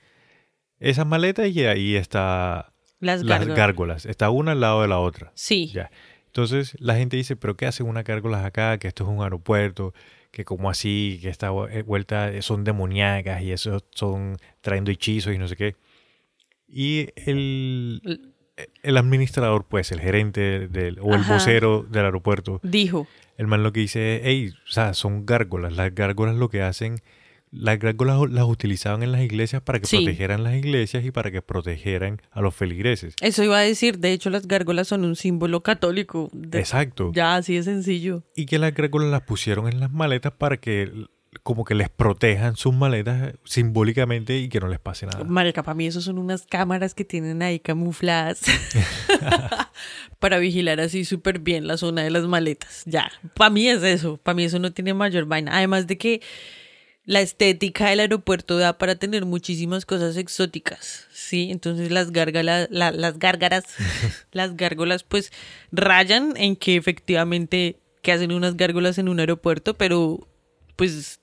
esas maletas y ahí está las gárgolas. Está una al lado de la otra. Sí. Ya. Entonces la gente dice, pero ¿qué hacen unas gárgolas acá? Que esto es un aeropuerto, que como así, que esta eh, vuelta son demoníacas y eso son trayendo hechizos y no sé qué. Y el, el administrador, pues, el gerente del, o el vocero del aeropuerto. Dijo. El man lo que dice, hey, o sea, son gárgolas. Las gárgolas lo que hacen las gárgolas las utilizaban en las iglesias para que protegieran las iglesias y para que protegieran a los feligreses. Eso iba a decir, de hecho las gárgolas son un símbolo católico. Exacto. Ya, así de sencillo. Y que las gárgolas las pusieron en las maletas para que como que les protejan sus maletas simbólicamente y que no les pase nada. Marica, para mí eso son unas cámaras que tienen ahí camufladas <laughs> para vigilar así súper bien la zona de las maletas. Ya, para mí es eso, para mí eso no tiene mayor vaina. Además de que la estética del aeropuerto da para tener muchísimas cosas exóticas, ¿sí? Entonces las gárgaras, las gárgaras, <laughs> las gárgolas pues rayan en que efectivamente que hacen unas gárgolas en un aeropuerto, pero pues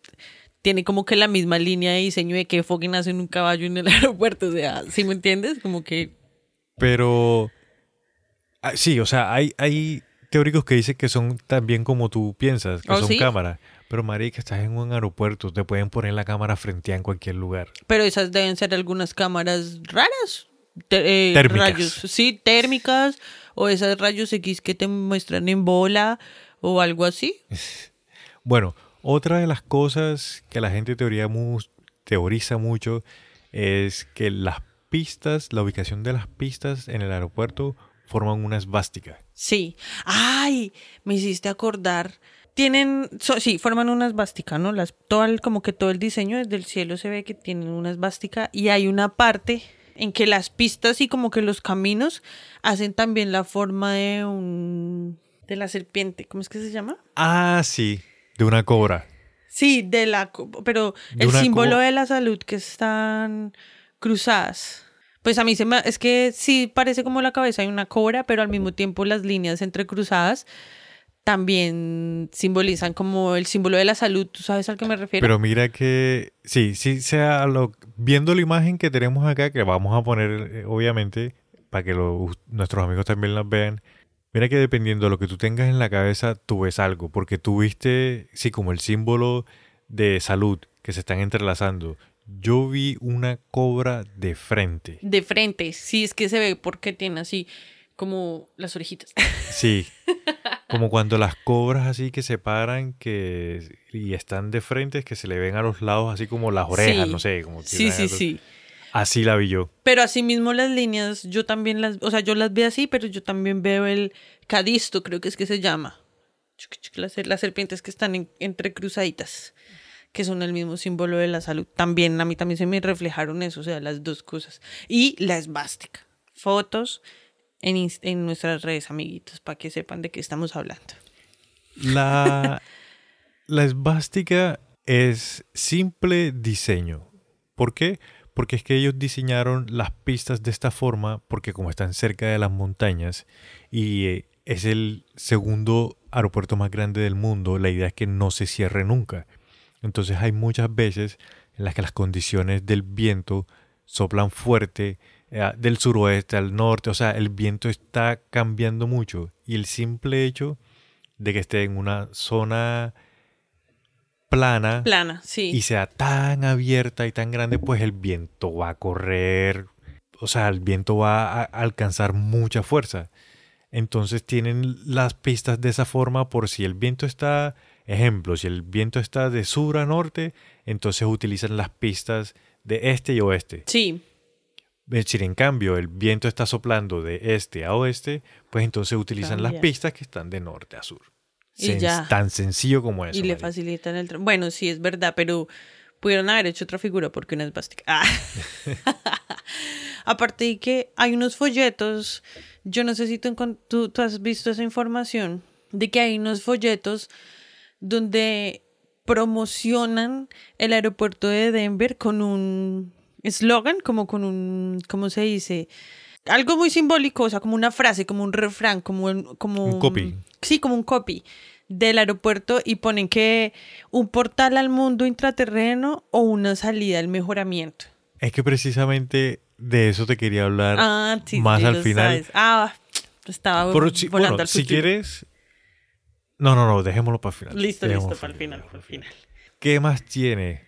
tiene como que la misma línea de diseño de que fucking hacen un caballo en el <laughs> aeropuerto, o sea, ¿sí me entiendes? Como que... Pero... Ah, sí, o sea, hay, hay teóricos que dicen que son también como tú piensas, que ¿Oh, son cámaras. Pero que estás en un aeropuerto, te pueden poner la cámara frente a en cualquier lugar. Pero esas deben ser algunas cámaras raras. Eh, térmicas. Rayos, sí, térmicas. O esas rayos X que te muestran en bola o algo así. <laughs> bueno, otra de las cosas que la gente teoría teoriza mucho es que las pistas, la ubicación de las pistas en el aeropuerto forman una esvástica. Sí. Ay, me hiciste acordar tienen, sí, forman una esvástica, ¿no? Las, todo como que todo el diseño desde el cielo se ve que tienen una esvástica y hay una parte en que las pistas y como que los caminos hacen también la forma de un de la serpiente, ¿cómo es que se llama? Ah, sí, de una cobra. Sí, de la pero el símbolo de la salud que están cruzadas. Pues a mí se me es que sí parece como la cabeza de una cobra, pero al mismo tiempo las líneas entrecruzadas también simbolizan como el símbolo de la salud, ¿tú sabes al que me refiero? Pero mira que, sí, sí, sea lo, viendo la imagen que tenemos acá, que vamos a poner, eh, obviamente, para que nuestros amigos también la vean, mira que dependiendo de lo que tú tengas en la cabeza, tú ves algo, porque tú viste, sí, como el símbolo de salud que se están entrelazando. Yo vi una cobra de frente. De frente, sí, es que se ve porque tiene así como las orejitas. Sí. <laughs> Como cuando las cobras así que se paran que, y están de frente, que se le ven a los lados así como las orejas, no sé. Como sí, sí, sí. Así la vi yo. Pero así mismo las líneas, yo también las, o sea, yo las veo así, pero yo también veo el cadisto, creo que es que se llama. Las, las serpientes que están entre cruzaditas, que son el mismo símbolo de la salud. También, a mí también se me reflejaron eso, o sea, las dos cosas. Y la esvástica. Fotos en, nuestras redes, amiguitos, para que sepan de qué estamos hablando. La, <laughs> la esvástica es simple diseño. ¿Por qué? Porque es que ellos diseñaron las pistas de esta forma, porque como están cerca de las montañas y eh, es el segundo aeropuerto más grande del mundo, la idea es que no se cierre nunca. Entonces hay muchas veces en las que las condiciones del viento soplan fuerte eh, del suroeste al norte, o sea, el viento está cambiando mucho y el simple hecho de que esté en una zona plana, plana sí. y sea tan abierta y tan grande, pues el viento va a correr, o sea, el viento va a alcanzar mucha fuerza. Entonces tienen las pistas de esa forma por si el viento está, ejemplo, si el viento está de sur a norte, entonces utilizan las pistas de este y oeste. Sí. Es decir, en cambio, el viento está soplando de este a oeste, pues entonces utilizan las pistas que están de norte a sur. Y Sen- ya. Tan sencillo como eso. y le María. facilitan el... Bueno, sí, es verdad, pero pudieron haber hecho otra figura porque una es bástica. Ah. <laughs> Aparte de que hay unos folletos, yo no sé si tú, tú, tú has visto esa información, de que hay unos folletos donde promocionan el aeropuerto de Denver con un eslogan, como con un, ¿cómo se dice? Algo muy simbólico, o sea, como una frase, como un refrán, como un... Como Un copy. Sí, como un copy del aeropuerto y ponen que un portal al mundo intraterreno o una salida al mejoramiento. Es que precisamente de eso te quería hablar Ah, sí, más sí, al final. sabes. Ah, estaba Pero si- volando bueno, al si quieres... No, no, no, dejémoslo para el final. Listo, Dejémoslo listo, para el final, para el final. ¿Qué más tiene?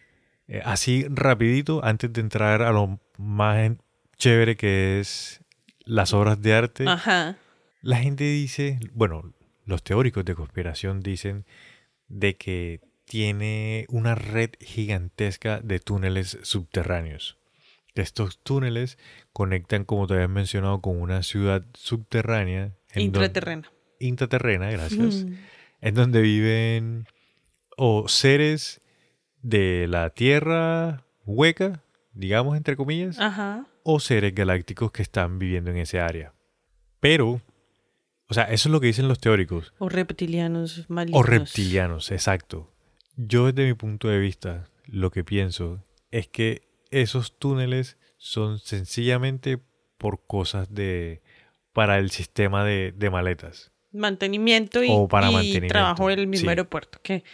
Eh, así rapidito, antes de entrar a lo más chévere que es las obras de arte. Ajá. La gente dice, bueno, los teóricos de conspiración dicen de que tiene una red gigantesca de túneles subterráneos. Estos túneles conectan, como te habías mencionado, con una ciudad subterránea. en don- Intraterreno. intraterrena, gracias. Mm. En donde viven o seres de la Tierra hueca, digamos entre comillas, Ajá. o seres galácticos que están viviendo en ese área. Pero, o sea, eso es lo que dicen los teóricos. O reptilianos malignos. O reptilianos, exacto. Yo desde mi punto de vista, lo que pienso es que esos túneles son sencillamente por cosas de para el sistema de, de maletas. Mantenimiento y, O para y mantenimiento, trabajo en el mismo sí. aeropuerto. Que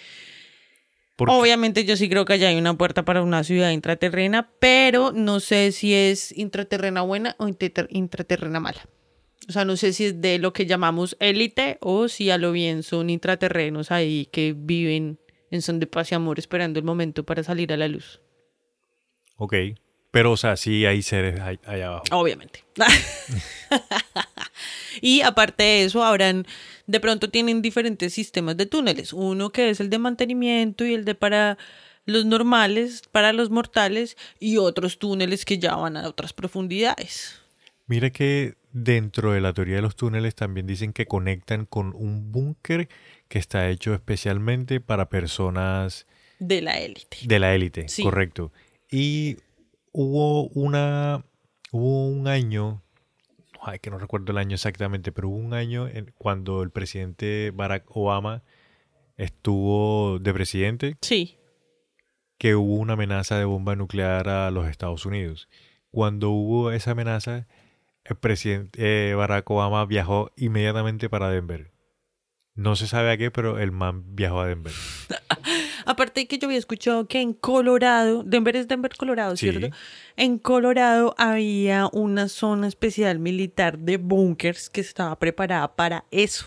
obviamente yo sí creo que allá hay una puerta para una ciudad intraterrena, pero no sé si es intraterrena buena o intrater- intraterrena mala. O sea, no sé si es de lo que llamamos élite o si a lo bien son intraterrenos ahí que viven en son de paz y amor esperando el momento para salir a la luz. Ok. Pero, o sea, sí hay seres ahí- allá abajo. Obviamente. <laughs> y aparte de eso, habrán, de pronto tienen diferentes sistemas de túneles. Uno que es el de mantenimiento y el de para los normales, para los mortales, y otros túneles que ya van a otras profundidades. Mira que dentro de la teoría de los túneles también dicen que conectan con un búnker que está hecho especialmente para personas De la élite. de la élite, Sí. correcto. Y hubo una hubo un año, ay, que no recuerdo el año exactamente, pero hubo un año en- cuando el presidente Barack Obama estuvo de presidente Sí. que hubo una amenaza de bomba nuclear a los Estados Unidos. Cuando hubo esa amenaza, el presidente eh, Barack Obama viajó inmediatamente para Denver. No se sabe a qué, pero el man viajó a Denver. <laughs> Aparte de que yo había escuchado que en Colorado, Denver es Denver, Colorado, Sí. ¿cierto? En Colorado había una zona especial militar de búnkers que estaba preparada para eso.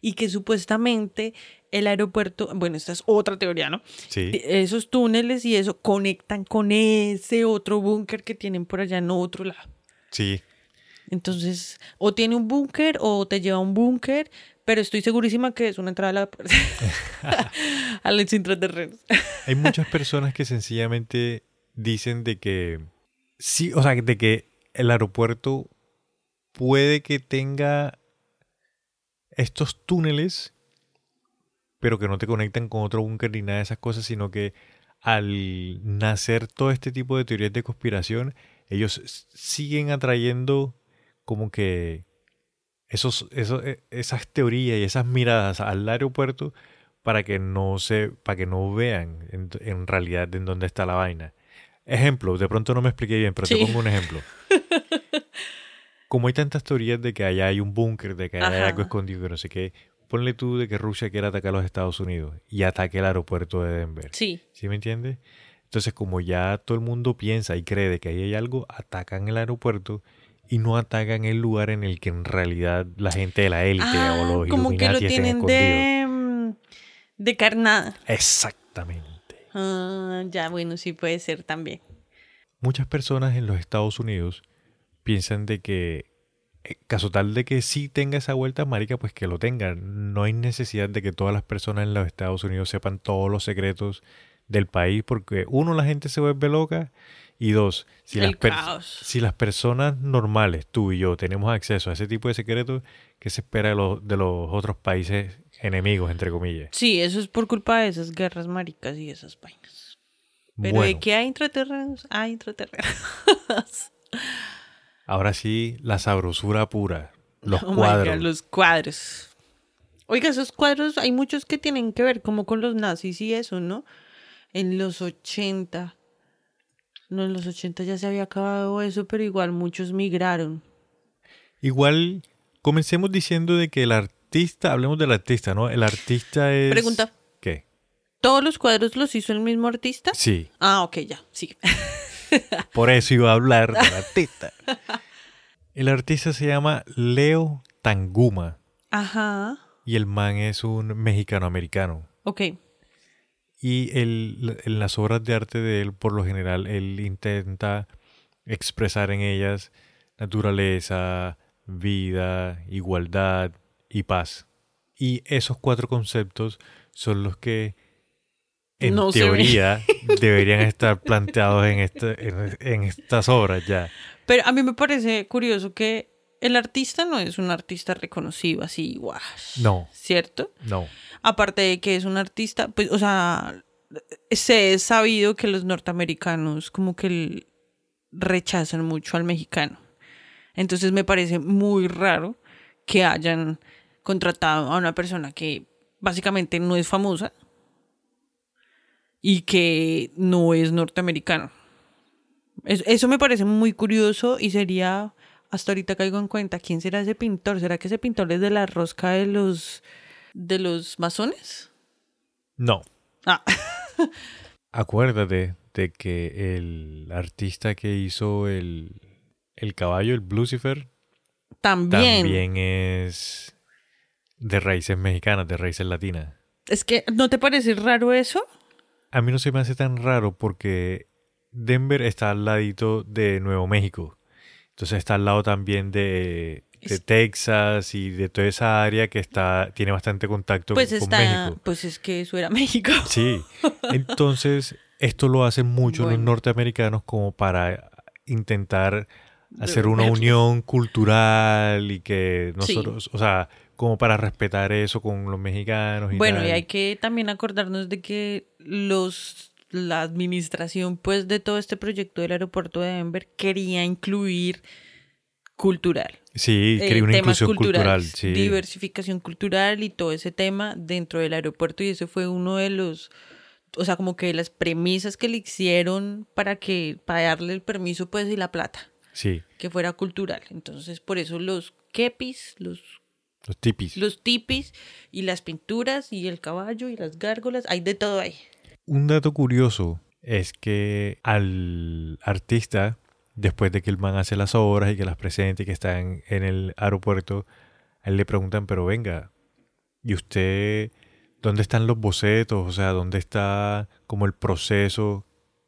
Y que supuestamente el aeropuerto, bueno, esta es otra teoría, ¿no? Sí. Esos túneles y eso conectan con ese otro búnker que tienen por allá en otro lado. Sí. Entonces, o tiene un búnker o te lleva a un búnker, pero estoy segurísima que es una entrada a la <laughs> <laughs> a los intraterrenos. Hay muchas personas que sencillamente dicen de que sí, o sea, de que el aeropuerto puede que tenga estos túneles, pero que no te conectan con otro búnker ni nada de esas cosas, sino que al nacer todo este tipo de teorías de conspiración, ellos siguen atrayendo como que esos, esos, e- esas teorías y esas miradas al aeropuerto para que no se, para que no vean en, en realidad en dónde está la vaina. Ejemplo, de pronto no me expliqué bien, pero Sí. te pongo un ejemplo. <laughs> Como hay tantas teorías de que allá hay un búnker, de que allá hay algo escondido, que no sé qué, ponle tú de que Rusia quiere atacar a los Estados Unidos y ataque el aeropuerto de Denver. Sí. ¿Sí me entiendes? Entonces, como ya todo el mundo piensa y cree de que ahí hay algo, atacan el aeropuerto y no atacan el lugar en el que en realidad la gente de la élite Ah, o los como que lo tienen de, de carnada. Exactamente. Ah, ya, bueno, sí puede ser también. Muchas personas en los Estados Unidos piensan de que eh, caso tal de que sí tenga esa vuelta, marica, pues que lo tenga. No hay necesidad de que todas las personas en los Estados Unidos sepan todos los secretos del país, porque uno, la gente se vuelve loca, y dos, si, las, si las personas normales, tú y yo, tenemos acceso a ese tipo de secretos, ¿qué se espera de los, de los otros países enemigos, entre comillas? Sí, eso es por culpa de esas guerras maricas y esas vainas. Pero de que hay intraterrenos, hay intraterrenos. <laughs> ahora sí, la sabrosura pura, los <laughs> Oh cuadros. God, los cuadros. Oiga, esos cuadros hay muchos que tienen que ver como con los nazis y eso, ¿no? En los 80. No, en los 80 ya se había acabado eso, pero igual muchos migraron. Igual, comencemos diciendo de que el artista, hablemos del artista, ¿no? El artista es... Pregunta. ¿Qué? ¿Todos los cuadros los hizo el mismo artista? Sí, Ah, ok, ya, sí. <laughs> por eso iba a hablar del artista. El artista se llama Leo Tanguma Ajá. y el man es un mexicano-americano. Ok. Y él, en las obras de arte de él, por lo general, él intenta expresar en ellas naturaleza, vida, igualdad y paz. Y esos cuatro conceptos son los que, en No teoría, <laughs> deberían estar planteados en, esta- en, en estas obras ya. Pero a mí me parece curioso que el artista no es un artista reconocido así, guau. No. ¿Cierto? No. Aparte de que es un artista, pues, o sea, se es sabido que los norteamericanos como que rechazan mucho al mexicano. Entonces me parece muy raro que hayan contratado a una persona que básicamente no es famosa y que no es norteamericano. Es- Eso me parece muy curioso y sería, hasta ahorita caigo en cuenta, ¿quién será ese pintor? ¿Será que ese pintor es de la rosca de los, de los masones? No. Ah, <laughs> Acuérdate de que el artista que hizo el, el caballo, el Lucifer, también. también es de raíces mexicanas, de raíces latinas. Es que, ¿no te parece raro eso? A mí no se me hace tan raro porque Denver está al ladito de Nuevo México. Entonces está al lado también de, de Es- Texas y de toda esa área que está tiene bastante contacto Pues con está, México. pues es que eso era <laughs> México. Sí. Entonces, esto lo hacen mucho los norteamericanos como para intentar hacer una unión cultural y que Sí. nosotros, o sea, como para respetar eso con los mexicanos y Bueno, tal. y hay que también acordarnos de que los la administración pues de todo este proyecto del aeropuerto de Denver quería incluir cultural. Sí, eh, quería una temas inclusión cultural, sí. diversificación cultural y todo ese tema dentro del aeropuerto y ese fue uno de los o sea, como que las premisas que le hicieron para que para darle el permiso pues y la plata, Sí, que fuera cultural. Entonces, por eso los kepis, los los tipis. los tipis y las pinturas y el caballo y las gárgolas, hay de todo ahí. Un dato curioso es que al artista, después de que el man hace las obras y que las presenta y que está en, el aeropuerto, a él le preguntan, pero venga, ¿y usted dónde están los bocetos? O sea, ¿dónde está como el proceso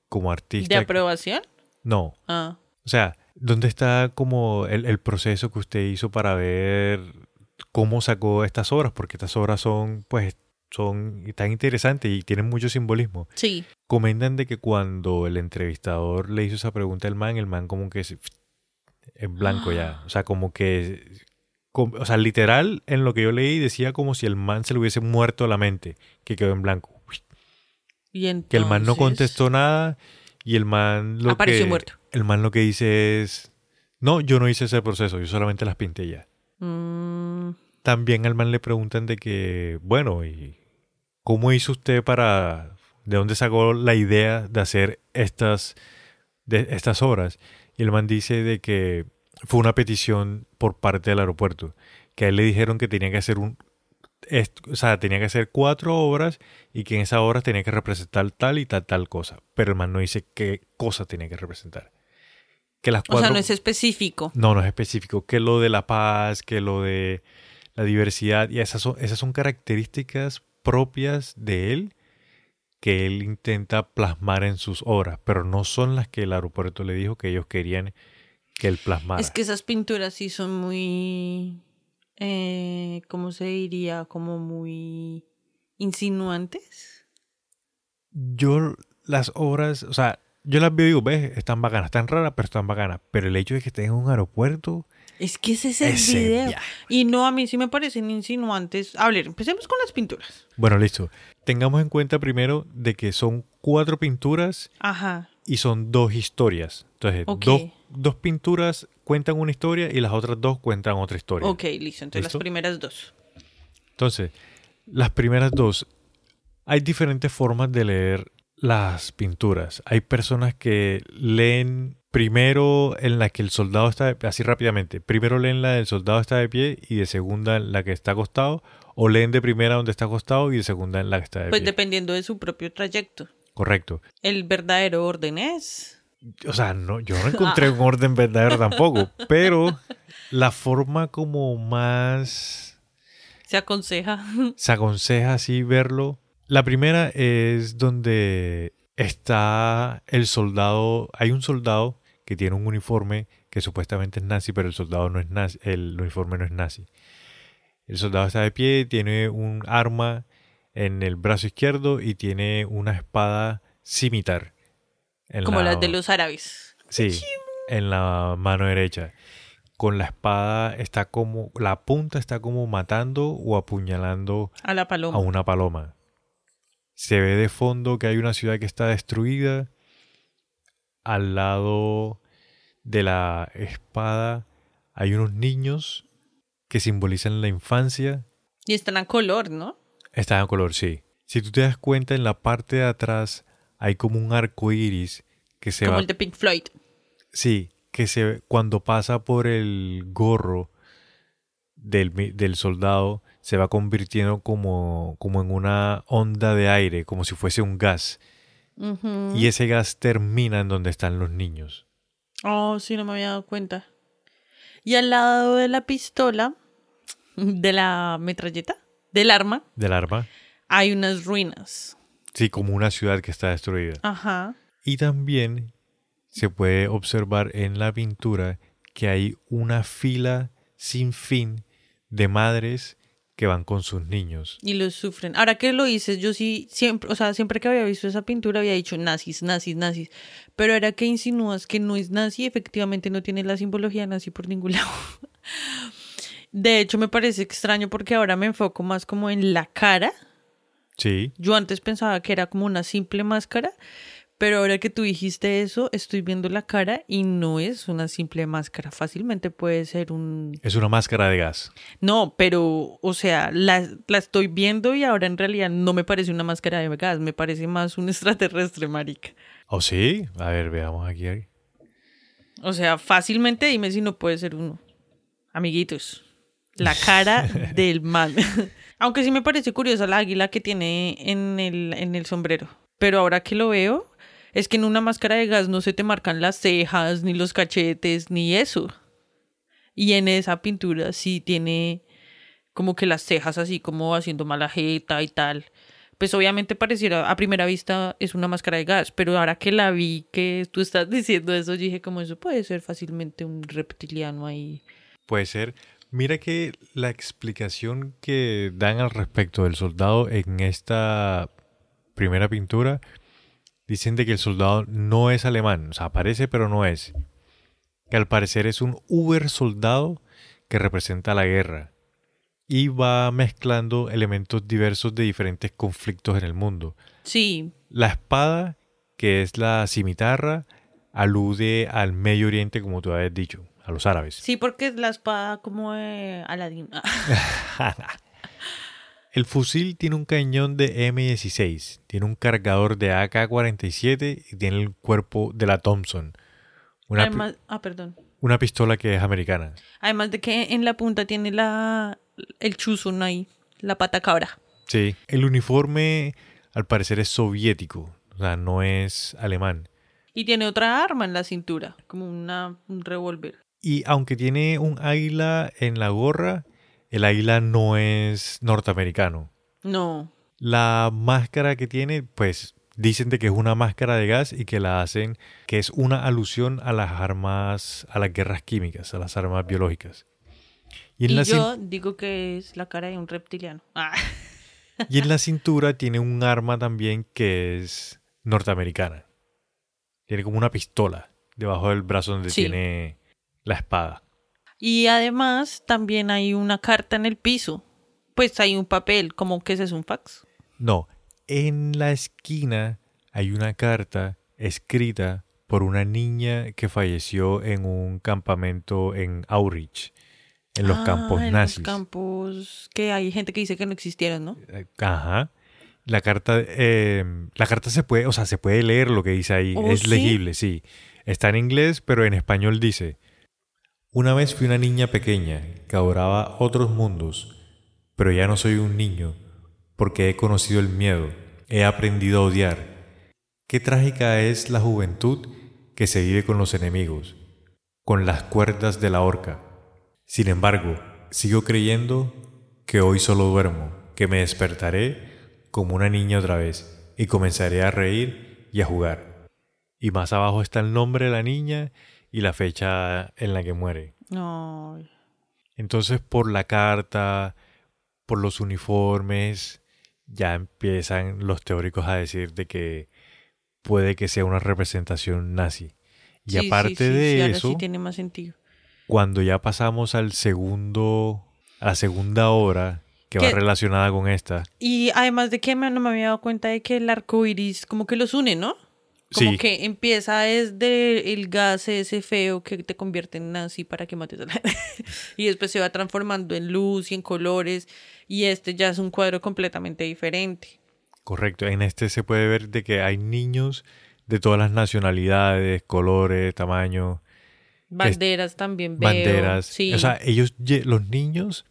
como ¿De artista? aprobación? No, Ah, o sea, ¿dónde está como el, el proceso que usted hizo para ver cómo sacó estas obras? Porque estas obras son, pues, son tan interesantes y tienen mucho simbolismo. sí. Comentan de que cuando el entrevistador le hizo esa pregunta al man, el man como que se- en blanco ya. O sea, como que... O sea, literal, en lo que yo leí decía como si el man se le hubiese muerto la mente, que quedó en blanco. Y Que el man no contestó nada y el man lo Apareció que... muerto. El man lo que dice es... No, yo no hice ese proceso, yo solamente las pinté ya. Mm, También al man le preguntan de que, bueno, ¿y cómo hizo usted para, de dónde sacó la idea de hacer estas, de estas obras? Y el man dice de que fue una petición por parte del aeropuerto, que a él le dijeron que tenía que hacer un, o sea, tenía que hacer cuatro obras y que en esas obras tenía que representar tal y tal, tal cosa. Pero el man no dice qué cosa tenía que representar. Que las o cuatro, sea, no es específico. no, no es específico. Que lo de la paz, que lo de la diversidad. Y esas son, esas son características propias de él que él intenta plasmar en sus obras, pero no son las que el aeropuerto le dijo que ellos querían que él plasmara. Es que esas pinturas sí son muy, eh, ¿cómo se diría? Como muy insinuantes. Yo las obras, o sea, yo las veo y digo, ves, están bacanas, están raras, pero están bacanas. Pero el hecho de que estés en un aeropuerto, Es que ese es el Ese video. viaje. Y no, a mí sí me parecen insinuantes. A ver, empecemos con las pinturas. bueno, listo. Tengamos en cuenta primero de que son cuatro pinturas Ajá. y son dos historias. Entonces, dos, dos pinturas cuentan una historia y las otras dos cuentan otra historia. Ok, listo. Entonces ¿Listo? las primeras dos. Entonces, las primeras dos, hay diferentes formas de leer las pinturas. Hay personas que leen primero en la que el soldado está, de- así rápidamente, primero leen la del soldado está de pie y de segunda en la que está acostado, o leen de primera donde está acostado y de segunda en la que está de Pues pie. dependiendo de su propio trayecto. Correcto. El verdadero orden es. O sea, no, yo no <laughs> encontré un orden verdadero tampoco, pero la forma como más Se aconseja. se aconseja así verlo. La primera es donde está el soldado. Hay un soldado que tiene un uniforme que supuestamente es nazi, pero el soldado no es nazi. El uniforme no es nazi. El soldado está de pie, tiene un arma en el brazo izquierdo y tiene una espada cimitar. como la- las de los árabes. Sí, en la mano derecha. Con la espada está como, la punta está como matando o apuñalando A la paloma. a una paloma. Se ve de fondo que hay una ciudad que está destruida. Al lado de la espada hay unos niños que simbolizan la infancia. Y están a color, ¿no? Está en color, sí. Si tú te das cuenta, en la parte de atrás hay como un arco iris que se como va el de Pink Floyd. Sí, que se cuando pasa por el gorro del, del soldado se va convirtiendo como, como en una onda de aire, como si fuese un gas. Y ese gas termina en donde están los niños. Oh, sí, no me había dado cuenta. Y al lado de la pistola, de la metralleta, del arma, Del arma. hay unas ruinas. Sí, como una ciudad que está destruida. Ajá. Y también se puede observar en la pintura que hay una fila sin fin de madres que van con sus niños. Y los sufren. Ahora que lo dices, yo sí siempre, o sea, siempre que había visto esa pintura había dicho nazis, nazis, nazis. Pero ahora que insinúas que no es nazi, efectivamente no tiene la simbología nazi por ningún <laughs> lado. De hecho, me parece extraño porque ahora me enfoco más como en la cara. Sí, Yo antes pensaba que era como una simple máscara, pero ahora que tú dijiste eso, estoy viendo la cara y no es una simple máscara. Fácilmente puede ser un... es una máscara de gas. No, pero, o sea, la, la estoy viendo y ahora en realidad no me parece una máscara de gas, me parece más un <laughs> extraterrestre, marica. ¿Oh, sí? A ver, veamos aquí. O sea, fácilmente dime si no puede ser uno. Amiguitos, la cara <laughs> del man. <laughs> Aunque sí me parece curiosa la águila que tiene en el, en el sombrero. Pero ahora que lo veo, es que en una máscara de gas no se te marcan las cejas, ni los cachetes, ni eso. Y en esa pintura sí tiene como que las cejas así como haciendo mala jeta y tal. Pues obviamente pareciera, a primera vista es una máscara de gas, pero ahora que la vi, que tú estás diciendo eso, dije como eso puede ser fácilmente un reptiliano ahí. Puede ser. Mira que la explicación que dan al respecto del soldado en esta primera pintura dicen de que el soldado no es alemán, o sea, aparece pero no es. Que al parecer es un Uber soldado que representa la guerra y va mezclando elementos diversos de diferentes conflictos en el mundo. Sí, La espada, que es la cimitarra, alude al Medio Oriente, como tú habías dicho, a los árabes. sí, porque la espada como de Aladín. <laughs> <laughs> El fusil tiene un cañón de M16, tiene un cargador de AK-47 y tiene el cuerpo de la Thompson. Una, Además, ah, perdón. una pistola que es americana. Además de que en la punta tiene la el chuzón ahí, la pata cabra. Sí. El uniforme al parecer es soviético, o sea, no es alemán. Y tiene otra arma en la cintura, como una, un revólver. Y aunque tiene un águila en la gorra, el águila no es norteamericano. No. La máscara que tiene, pues dicen de que es una máscara de gas y que la hacen, que es una alusión a las armas, a las guerras químicas, a las armas biológicas. Y, en la yo digo que es la cara de un reptiliano. Ah. y en la <laughs> cintura tiene un arma también que es norteamericana. Tiene como una pistola debajo del brazo donde Sí. tiene la espada. Y además también hay una carta en el piso. Pues hay un papel, como que ese es un fax. No, en la esquina hay una carta escrita por una niña que falleció en un campamento en Aurich, en los Ah, campos en nazis. Los campos que hay gente que dice que no existieron, ¿no? Eh, Ajá. La carta, eh, la carta se puede, o sea, se puede leer lo que dice ahí. ¿Oh, es sí? legible, sí. Está en inglés, pero en español dice: Una vez fui una niña pequeña que adoraba otros mundos, pero ya no soy un niño, porque he conocido el miedo, he aprendido a odiar. Qué trágica es la juventud que se vive con los enemigos, con las cuerdas de la horca. Sin embargo, sigo creyendo que hoy solo duermo, que me despertaré como una niña otra vez y comenzaré a reír y a jugar. Y más abajo está el nombre de la niña y la fecha en la que muere. No. Entonces por la carta, por los uniformes, ya empiezan los teóricos a decir de que puede que sea una representación nazi. Y Sí, aparte sí, sí, de sí, ahora eso, sí tiene más sentido. cuando ya pasamos al segundo, a la segunda hora que va relacionada con esta, Y además de que no me había dado cuenta de que el arco iris como que los une, ¿no? Como Sí. que empieza desde el gas ese feo que te convierte en nazi para que mates a la <laughs> Y después se va transformando en luz y en colores. Y este ya es un cuadro completamente diferente. correcto, en este se puede ver de que hay niños de todas las nacionalidades, colores, tamaño, Banderas también veo. banderas. Sí. O sea, ellos, los niños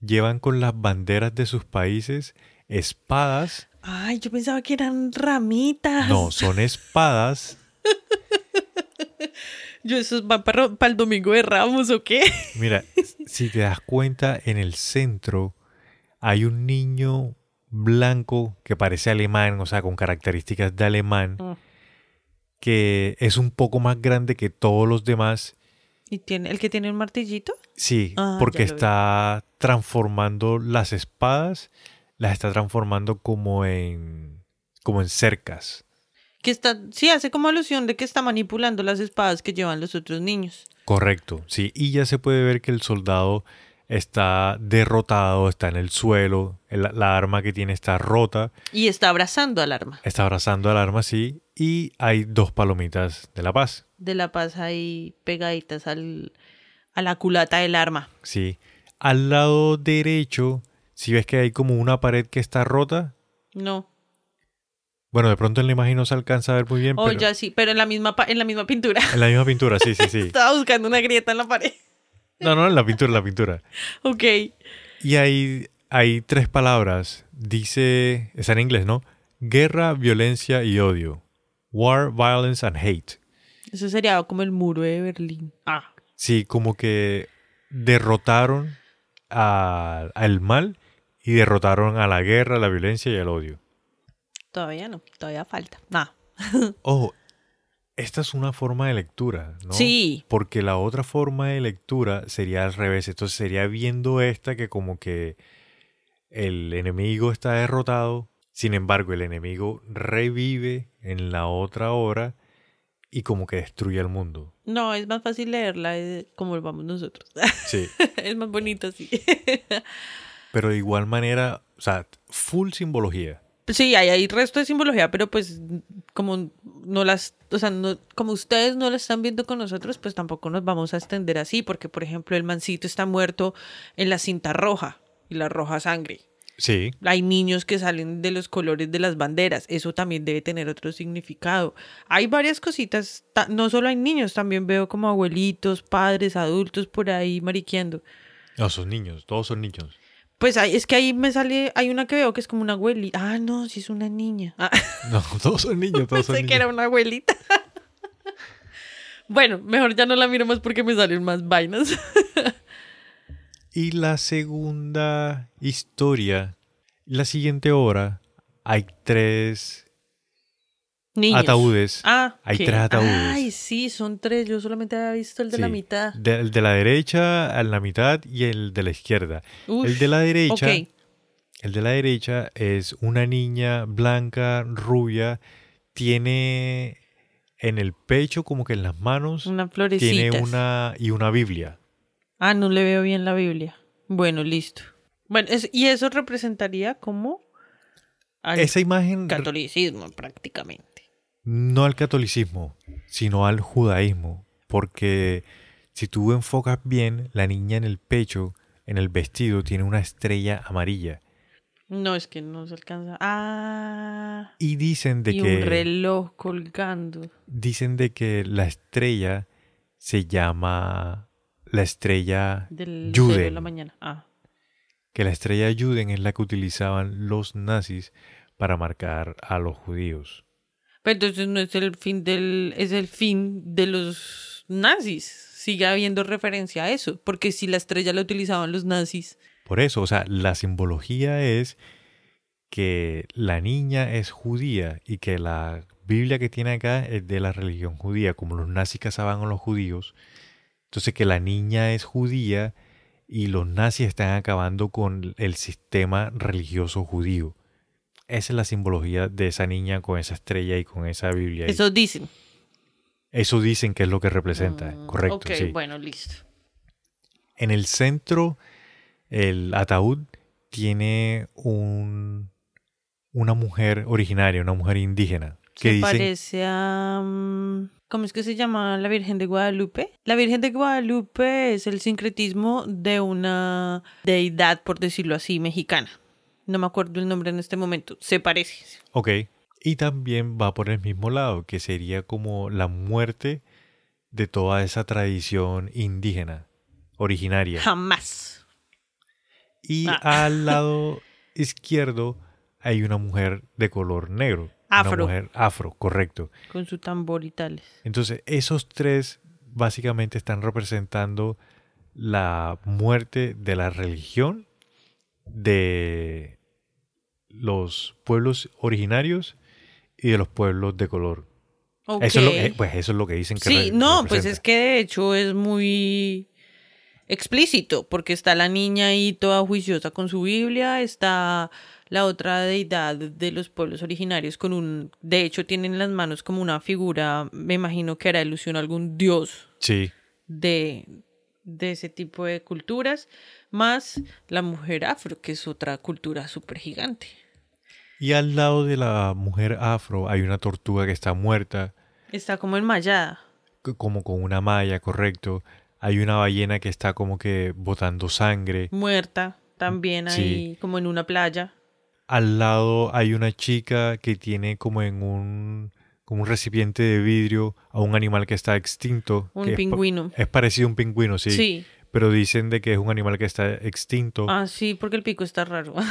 llevan con las banderas de sus países espadas. Ay, yo pensaba que eran ramitas. No, son espadas. <laughs> Yo esos van para, para el domingo de Ramos o qué? <laughs> Mira, si te das cuenta, en el centro hay un niño blanco que parece alemán, o sea, con características de alemán, Mm. que es un poco más grande que todos los demás. ¿Y tiene el que tiene un martillito? Sí, Ah, porque está transformando las espadas, las está transformando como en como en cercas. Que está, sí, hace como alusión de que está manipulando las espadas que llevan los otros niños. Correcto, sí, y ya se puede ver que el soldado está derrotado, está en el suelo, el- la arma que tiene está rota, Y está abrazando al arma. está abrazando al arma, sí, y hay dos palomitas de la paz, De la paz ahí pegaditas al, a la culata del arma. sí. Al lado derecho, si ves que hay como una pared que está rota, No. bueno, de pronto en la imagen no se alcanza a ver muy bien, Oh, pero ya sí, pero en la misma, en la misma pintura. en la misma pintura, sí, sí, sí. <laughs> Estaba buscando una grieta en la pared. No, no, en la pintura, en la pintura. <laughs> Ok. Y hay, hay tres palabras. Dice, está en inglés, ¿no? Guerra, violencia y odio. War, violence and hate. Eso sería como el muro de Berlín. Ah. Sí, como que derrotaron a- al mal y derrotaron a la guerra, la violencia y el odio. Todavía no, todavía falta. Nada. <laughs> Oh, esta es una forma de lectura, ¿no? Sí. Porque la otra forma de lectura sería al revés. Entonces sería viendo esta que como que el enemigo está derrotado. Sin embargo, el enemigo revive en la otra hora y como que destruye el mundo. No, es más fácil leerla eh, como vamos nosotros. Sí. <laughs> es más bonito así. <laughs> Pero de igual manera, o sea, full simbología. Sí, hay, hay resto de simbología, pero pues como no las, o sea, no, como ustedes no la están viendo con nosotros, pues tampoco nos vamos a extender así, porque por ejemplo el mancito está muerto en la cinta roja y la roja sangre. Sí. Hay niños que salen de los colores de las banderas, eso también debe tener otro significado. Hay varias cositas, ta- no solo hay niños, también veo como abuelitos, padres, adultos por ahí mariqueando. No, son niños, todos son niños. Pues hay, es que ahí me sale, hay una que veo que es como una abuelita. Ah, no, si es una niña. Ah. <laughs> No, todos son niños, todos son Pensé niños. que era una abuelita. <laughs> bueno, mejor ya no la miro más porque me salen más vainas. Y la segunda historia, la siguiente hora, hay tres Niños. ataúdes. Ah, Hay ¿qué? tres ataúdes. Ay, sí, son tres. Yo solamente había visto el de la mitad. De- el de la derecha, a la mitad y el de la izquierda. El de la derecha, el de la derecha es una niña blanca, rubia, tiene en el pecho como que en las manos Una florecita. tiene una y una Biblia. Ah, no le veo bien la Biblia. Bueno, listo. Bueno, es- y eso representaría como al Esa imagen catolicismo prácticamente. No al catolicismo, sino al judaísmo, porque si tú enfocas bien, la niña en el pecho, en el vestido, tiene una estrella amarilla. No, es que no se alcanza. Ah. Y dicen de y que un reloj colgando. dicen de que la estrella se llama la estrella Del cero de Juden, la mañana. Ah. que la estrella Juden es la que utilizaban los nazis para marcar a los judíos. Entonces no es el fin del. Es el fin de los nazis. Sigue habiendo referencia a eso. Porque si la estrella la utilizaban los nazis. Por eso, o sea, la simbología es que la niña es judía y que la Biblia que tiene acá es de la religión judía, como los nazis cazaban a los judíos. Entonces que la niña es judía y los nazis están acabando con el sistema religioso judío. Esa es la simbología de esa niña con esa estrella y con esa Biblia. ahí. Eso dicen. Eso dicen que es lo que representa, Mm, correcto. Ok, sí. bueno, listo. En el centro, el ataúd tiene un, una mujer originaria, una mujer indígena. Que dicen, parece a... mm, ¿Cómo es que se llama la Virgen de Guadalupe? La Virgen de Guadalupe es el sincretismo de una deidad, por decirlo así, mexicana. No me acuerdo el nombre en este momento. Se parece. ok, y también va por el mismo lado, que sería como la muerte de toda esa tradición indígena, originaria. Jamás. Y Ah. al <laughs> lado izquierdo hay una mujer de color negro. Afro. Una mujer afro, correcto. Con su tambor y tales. Entonces, esos tres básicamente están representando la muerte de la religión de los pueblos originarios y de los pueblos de color. Eso, es lo, eh, pues eso es lo que dicen que Sí, no, pues es que de hecho es muy explícito, porque está la niña ahí toda juiciosa con su Biblia, está la otra deidad de los pueblos originarios con un, de hecho tienen en las manos como una figura, me imagino que era ilusión a algún dios Sí, de, de ese tipo de culturas, más la mujer afro, que es otra cultura súper gigante. y al lado de la mujer afro hay una tortuga que está muerta, Está como enmayada. como con una malla, correcto. Hay una ballena que está como que botando sangre. Muerta también Sí. ahí, como en una playa. Al lado hay una chica que tiene como en un, como un recipiente de vidrio a un animal que está extinto. Un que es pa- pingüino. Es, parecido a un pingüino, sí, Sí. Pero dicen de que es un animal que está extinto. Ah, sí, porque el pico está raro. <laughs>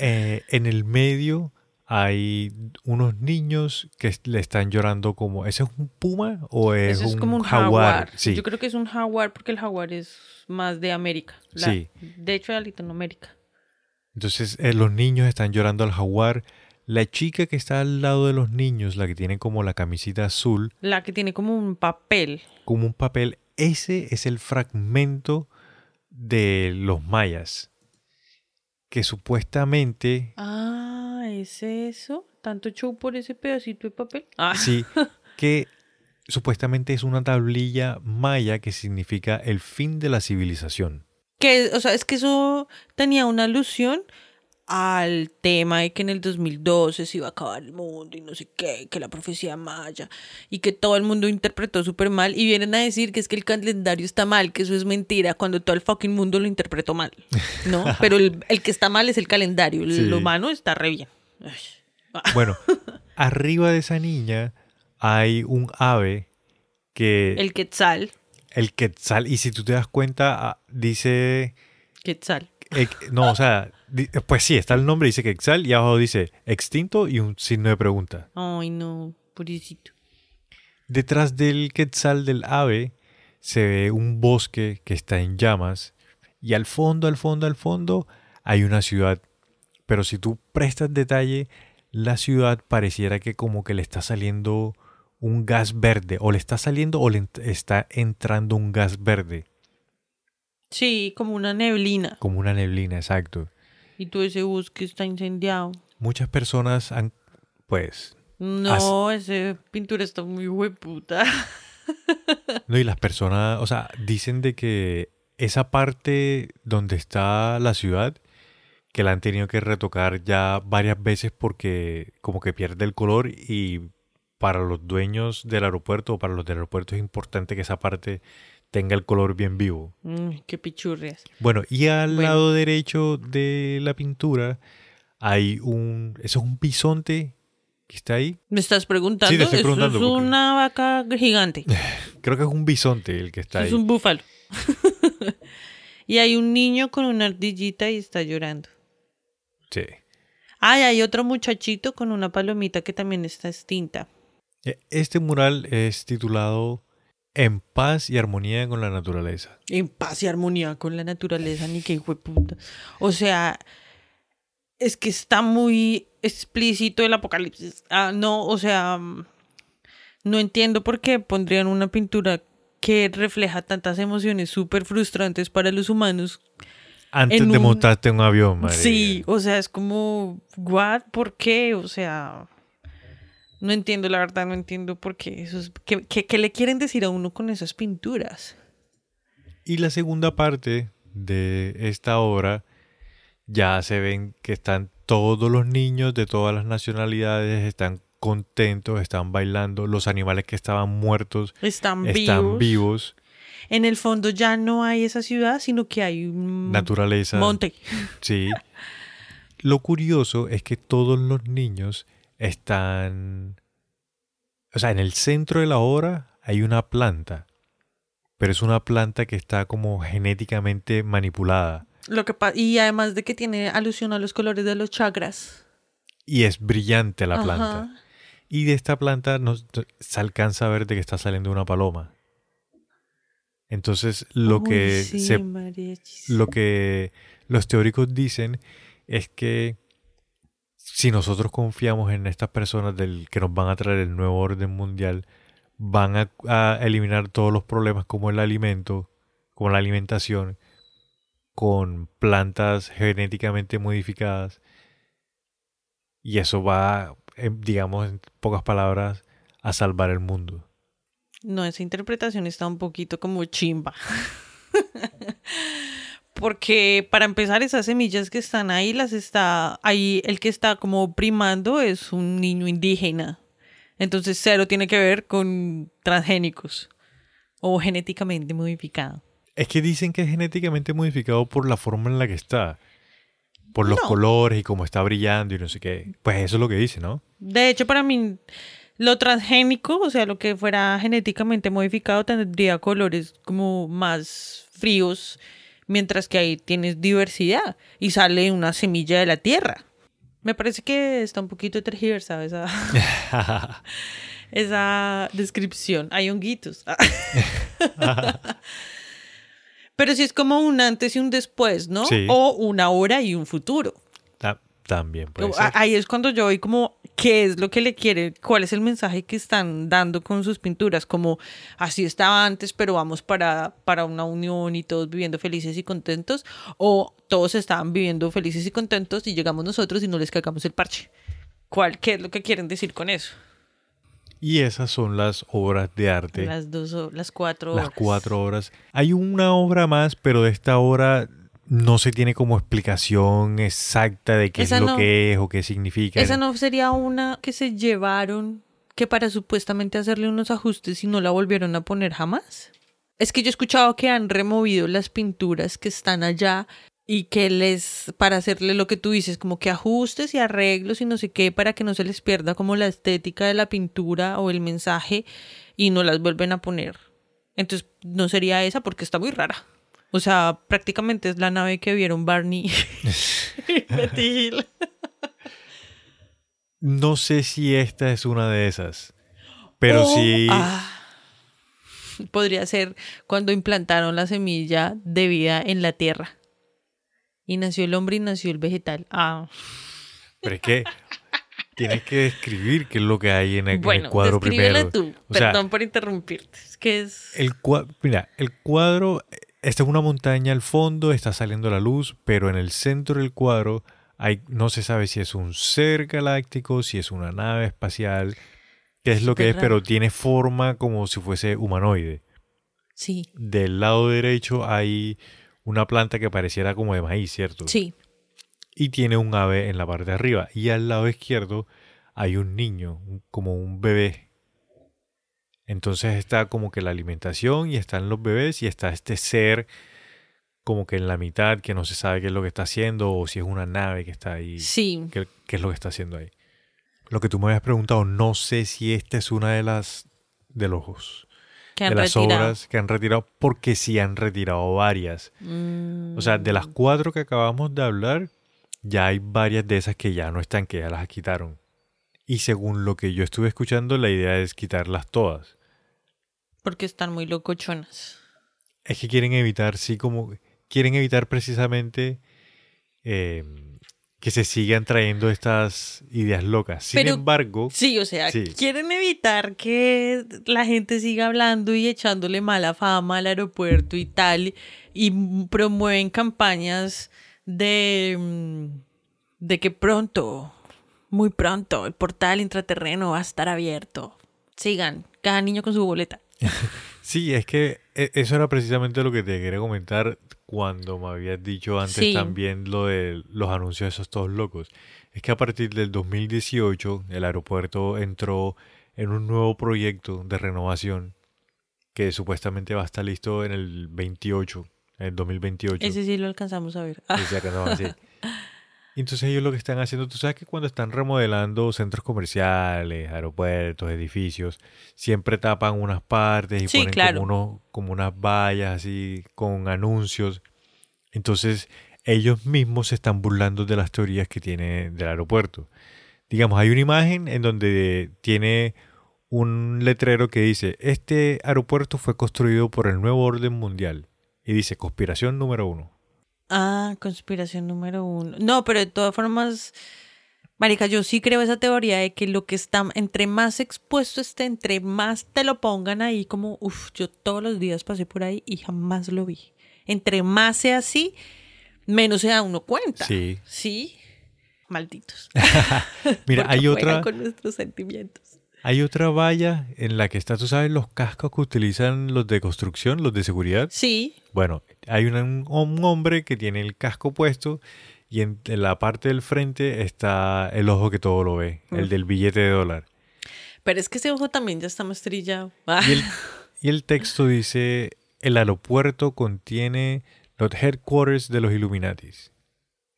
Eh, en el medio hay unos niños que le están llorando como... ¿Ese es un puma o es, Eso es un, como un jaguar? jaguar. Sí. Yo creo que es un jaguar porque el jaguar es más de América. La- Sí. De hecho, de Latinoamérica. Entonces eh, los niños están llorando al jaguar. La chica que está al lado de los niños, la que tiene como la camisita azul, La que tiene como un papel. como un papel, ese es el fragmento de los mayas. Que supuestamente, Ah, ¿es eso? ¿Tanto show por ese pedacito de papel? Ah, sí, <laughs> que supuestamente es una tablilla maya que significa el fin de la civilización. Que, o sea, es que eso tenía una alusión al tema de que en el 2012 se iba a acabar el mundo y no sé qué, que la profecía maya y que todo el mundo interpretó súper mal y vienen a decir que es que el calendario está mal, que eso es mentira, cuando todo el fucking mundo lo interpretó mal, ¿no? <laughs> Pero el, el que está mal es el calendario, el Sí. humano está re bien. <laughs> Bueno, arriba de esa niña hay un ave que El quetzal, el quetzal, y si tú te das cuenta, ah, dice quetzal. Eh, no, o sea, pues sí, está el nombre, dice Quetzal, y abajo dice extinto y un signo de pregunta. Ay, no, pobrecito. Detrás del Quetzal del ave se ve un bosque que está en llamas, y al fondo, al fondo, al fondo hay una ciudad. Pero si tú prestas detalle, la ciudad pareciera que como que le está saliendo un gas verde, o le está saliendo o le ent- está entrando un gas verde, Sí, como una neblina. como una neblina, exacto. Y todo ese bosque está incendiado. Muchas personas han, pues, No, ese pintura está muy hueputa. no, y las personas, o sea, dicen de que esa parte donde está la ciudad, que la han tenido que retocar ya varias veces porque como que pierde el color y para los dueños del aeropuerto o para los del aeropuerto es importante que esa parte tenga el color bien vivo. Mm, qué pichurrias. Bueno, y al Bueno. lado derecho de la pintura hay un, eso es un bisonte que está ahí. ¿Me estás preguntando? Sí, te estoy Eso preguntando es porque- una vaca gigante. <laughs> Creo que es un bisonte el que está Eso ahí. es un búfalo. <laughs> y hay un niño con una ardillita y está llorando. Sí. Ah, y hay otro muchachito con una palomita que también está extinta. E- Este mural es titulado En paz y armonía con la naturaleza. En paz y armonía con la naturaleza, ni que hijo de puta. O sea, es que está muy explícito el apocalipsis. Ah, no, o sea, mm, no entiendo por qué pondrían una pintura que refleja tantas emociones súper frustrantes para los humanos. Antes de un- montarte en un avión, María. Sí, o sea, es como, ¿what? ¿Por qué? O sea, no entiendo, la verdad, no entiendo por qué. Eso es- ¿qué, qué- qué le quieren decir a uno con esas pinturas? Y la segunda parte de esta obra ya se ven que están todos los niños de todas las nacionalidades, están contentos, están bailando, los animales que estaban muertos Están, están vivos. vivos, En el fondo ya no hay esa ciudad, sino que hay un naturaleza. monte. Sí. <laughs> Lo curioso es que todos los niños están... O sea, en el centro de la obra hay una planta, pero es una planta que está como genéticamente manipulada Lo que y además de que tiene alusión a los colores de los chakras. y es brillante la Ajá. planta. Y de esta planta no, se alcanza a ver de que está saliendo una paloma. Entonces, lo Uy, que sí, se lo que los teóricos dicen es que si nosotros confiamos en estas personas del que nos van a traer el nuevo orden mundial, van a, a eliminar todos los problemas como el alimento, como la alimentación, con plantas genéticamente modificadas. Y eso va, em, digamos, en pocas palabras, a salvar el mundo. No, esa interpretación está un poquito como chimba. <laughs> Porque para empezar, esas semillas que están ahí, las está. Ahí el que está como primando es un niño indígena. Entonces, cero tiene que ver con transgénicos o genéticamente modificado. Es que dicen que es genéticamente modificado por la forma en la que está. Por los No. colores y cómo está brillando y no sé qué. Pues eso es lo que dice, ¿no? De hecho, para mí, lo transgénico, o sea, lo que fuera genéticamente modificado, tendría colores como más fríos, mientras que ahí tienes diversidad y sale una semilla de la tierra. Me parece que está un poquito tergiversada esa, <laughs> <laughs> esa descripción. Hay honguitos. <laughs> Pero sí es como un antes y un después, ¿no? Sí. O una hora y un futuro. Ta- También puede ser. Ahí es cuando yo voy como, ¿qué es lo que le quiere? ¿Cuál es el mensaje que están dando con sus pinturas? Como, así estaba antes, pero vamos para, para una unión y todos viviendo felices y contentos. O todos estaban viviendo felices y contentos y llegamos nosotros y no les cagamos el parche. ¿Cuál, ¿Qué es lo que quieren decir con eso? Y esas son las obras de arte. Las, Las dos, las cuatro horas. cuatro horas. Hay una obra más, pero de esta obra no se tiene como explicación exacta de qué Esa es lo no. que es o qué significa. Esa no sería una que se llevaron que para supuestamente hacerle unos ajustes y no la volvieron a poner jamás. Es que yo he escuchado que han removido las pinturas que están allá y que les, para hacerle lo que tú dices, como que ajustes y arreglos y no sé qué, para que no se les pierda como la estética de la pintura o el mensaje y no las vuelven a poner. Entonces no sería esa porque está muy rara. O sea, prácticamente es la nave que vieron Barney <laughs> y Betty Hill. No sé si esta es una de esas. Pero sí. ah, podría ser cuando implantaron la semilla de vida en la tierra. Y nació el hombre y nació el vegetal. Ah, Pero es que Tienes que describir qué es lo que hay en el, en el Bueno, cuadro primero. tú. O sea, Perdón por interrumpirte. Es que es... El cua- mira, el cuadro, esta es una montaña al fondo, está saliendo la luz, pero en el centro del cuadro hay, no se sabe si es un ser galáctico, si es una nave espacial, qué es lo que es, raro. pero tiene forma como si fuese humanoide. Sí, Del lado derecho hay una planta que pareciera como de maíz, ¿cierto? sí. Y tiene un ave en la parte de arriba. Y al lado izquierdo hay un niño, como un bebé. Entonces está como que la alimentación y están los bebés y está este ser como que en la mitad que no se sabe qué es lo que está haciendo o si es una nave que está ahí. Sí. ¿Qué, qué es lo que está haciendo ahí? Lo que tú me habías preguntado, no sé si esta es una de las de los Que han de las retirado. obras que han retirado porque sí han retirado varias. Mm, O sea, de las cuatro que acabamos de hablar, ya hay varias de esas que ya no están, que ya las quitaron. Y según lo que yo estuve escuchando, la idea es quitarlas todas. Porque están muy locochonas. Es que quieren evitar, sí, como quieren evitar precisamente eh, que se sigan trayendo estas ideas locas. Sin Pero- embargo, Sí, o sea, Sí. quieren evitar que la gente siga hablando y echándole mala fama al aeropuerto y tal, y promueven campañas de, mm, de que pronto, muy pronto, el portal intraterreno va a estar abierto. Sigan, cada niño con su boleta. <laughs> sí, es que e- eso era precisamente lo que te quería comentar cuando me habías dicho antes Sí. también lo de los anuncios de esos todos locos. Es que a partir del 2018 el aeropuerto entró en un nuevo proyecto de renovación que supuestamente va a estar listo en el 28, en el 2028. Ese sí lo alcanzamos a ver. Decía que no, así. Y Entonces ellos lo que están haciendo, tú sabes que cuando están remodelando centros comerciales, aeropuertos, edificios, siempre tapan unas partes y Sí, ponen claro. como, unos, como unas vallas así con anuncios. Entonces ellos mismos se están burlando de las teorías que tiene del aeropuerto. Digamos, hay una imagen en donde tiene un letrero que dice, este aeropuerto fue construido por el nuevo orden mundial. Y dice, conspiración número uno. Ah, conspiración número uno. No, pero de todas formas, Marica, yo sí creo esa teoría de que lo que está, entre más expuesto esté, entre más te lo pongan ahí, como, uff, yo todos los días pasé por ahí y jamás lo vi. Entre más sea menos se da uno cuenta. Sí. Sí. Malditos. <laughs> Mira, hay otra, con nuestros sentimientos. hay otra valla en la que está, tú sabes, los cascos que utilizan los de construcción, los de seguridad. Sí. Bueno, hay un, un hombre que tiene el casco puesto y en, en la parte del frente está el ojo que todo lo ve, el Mm. del billete de dólar. Pero es que ese ojo también ya está más trillado. Ah, Y el, y el texto dice, el aeropuerto contiene los headquarters de los Illuminatis.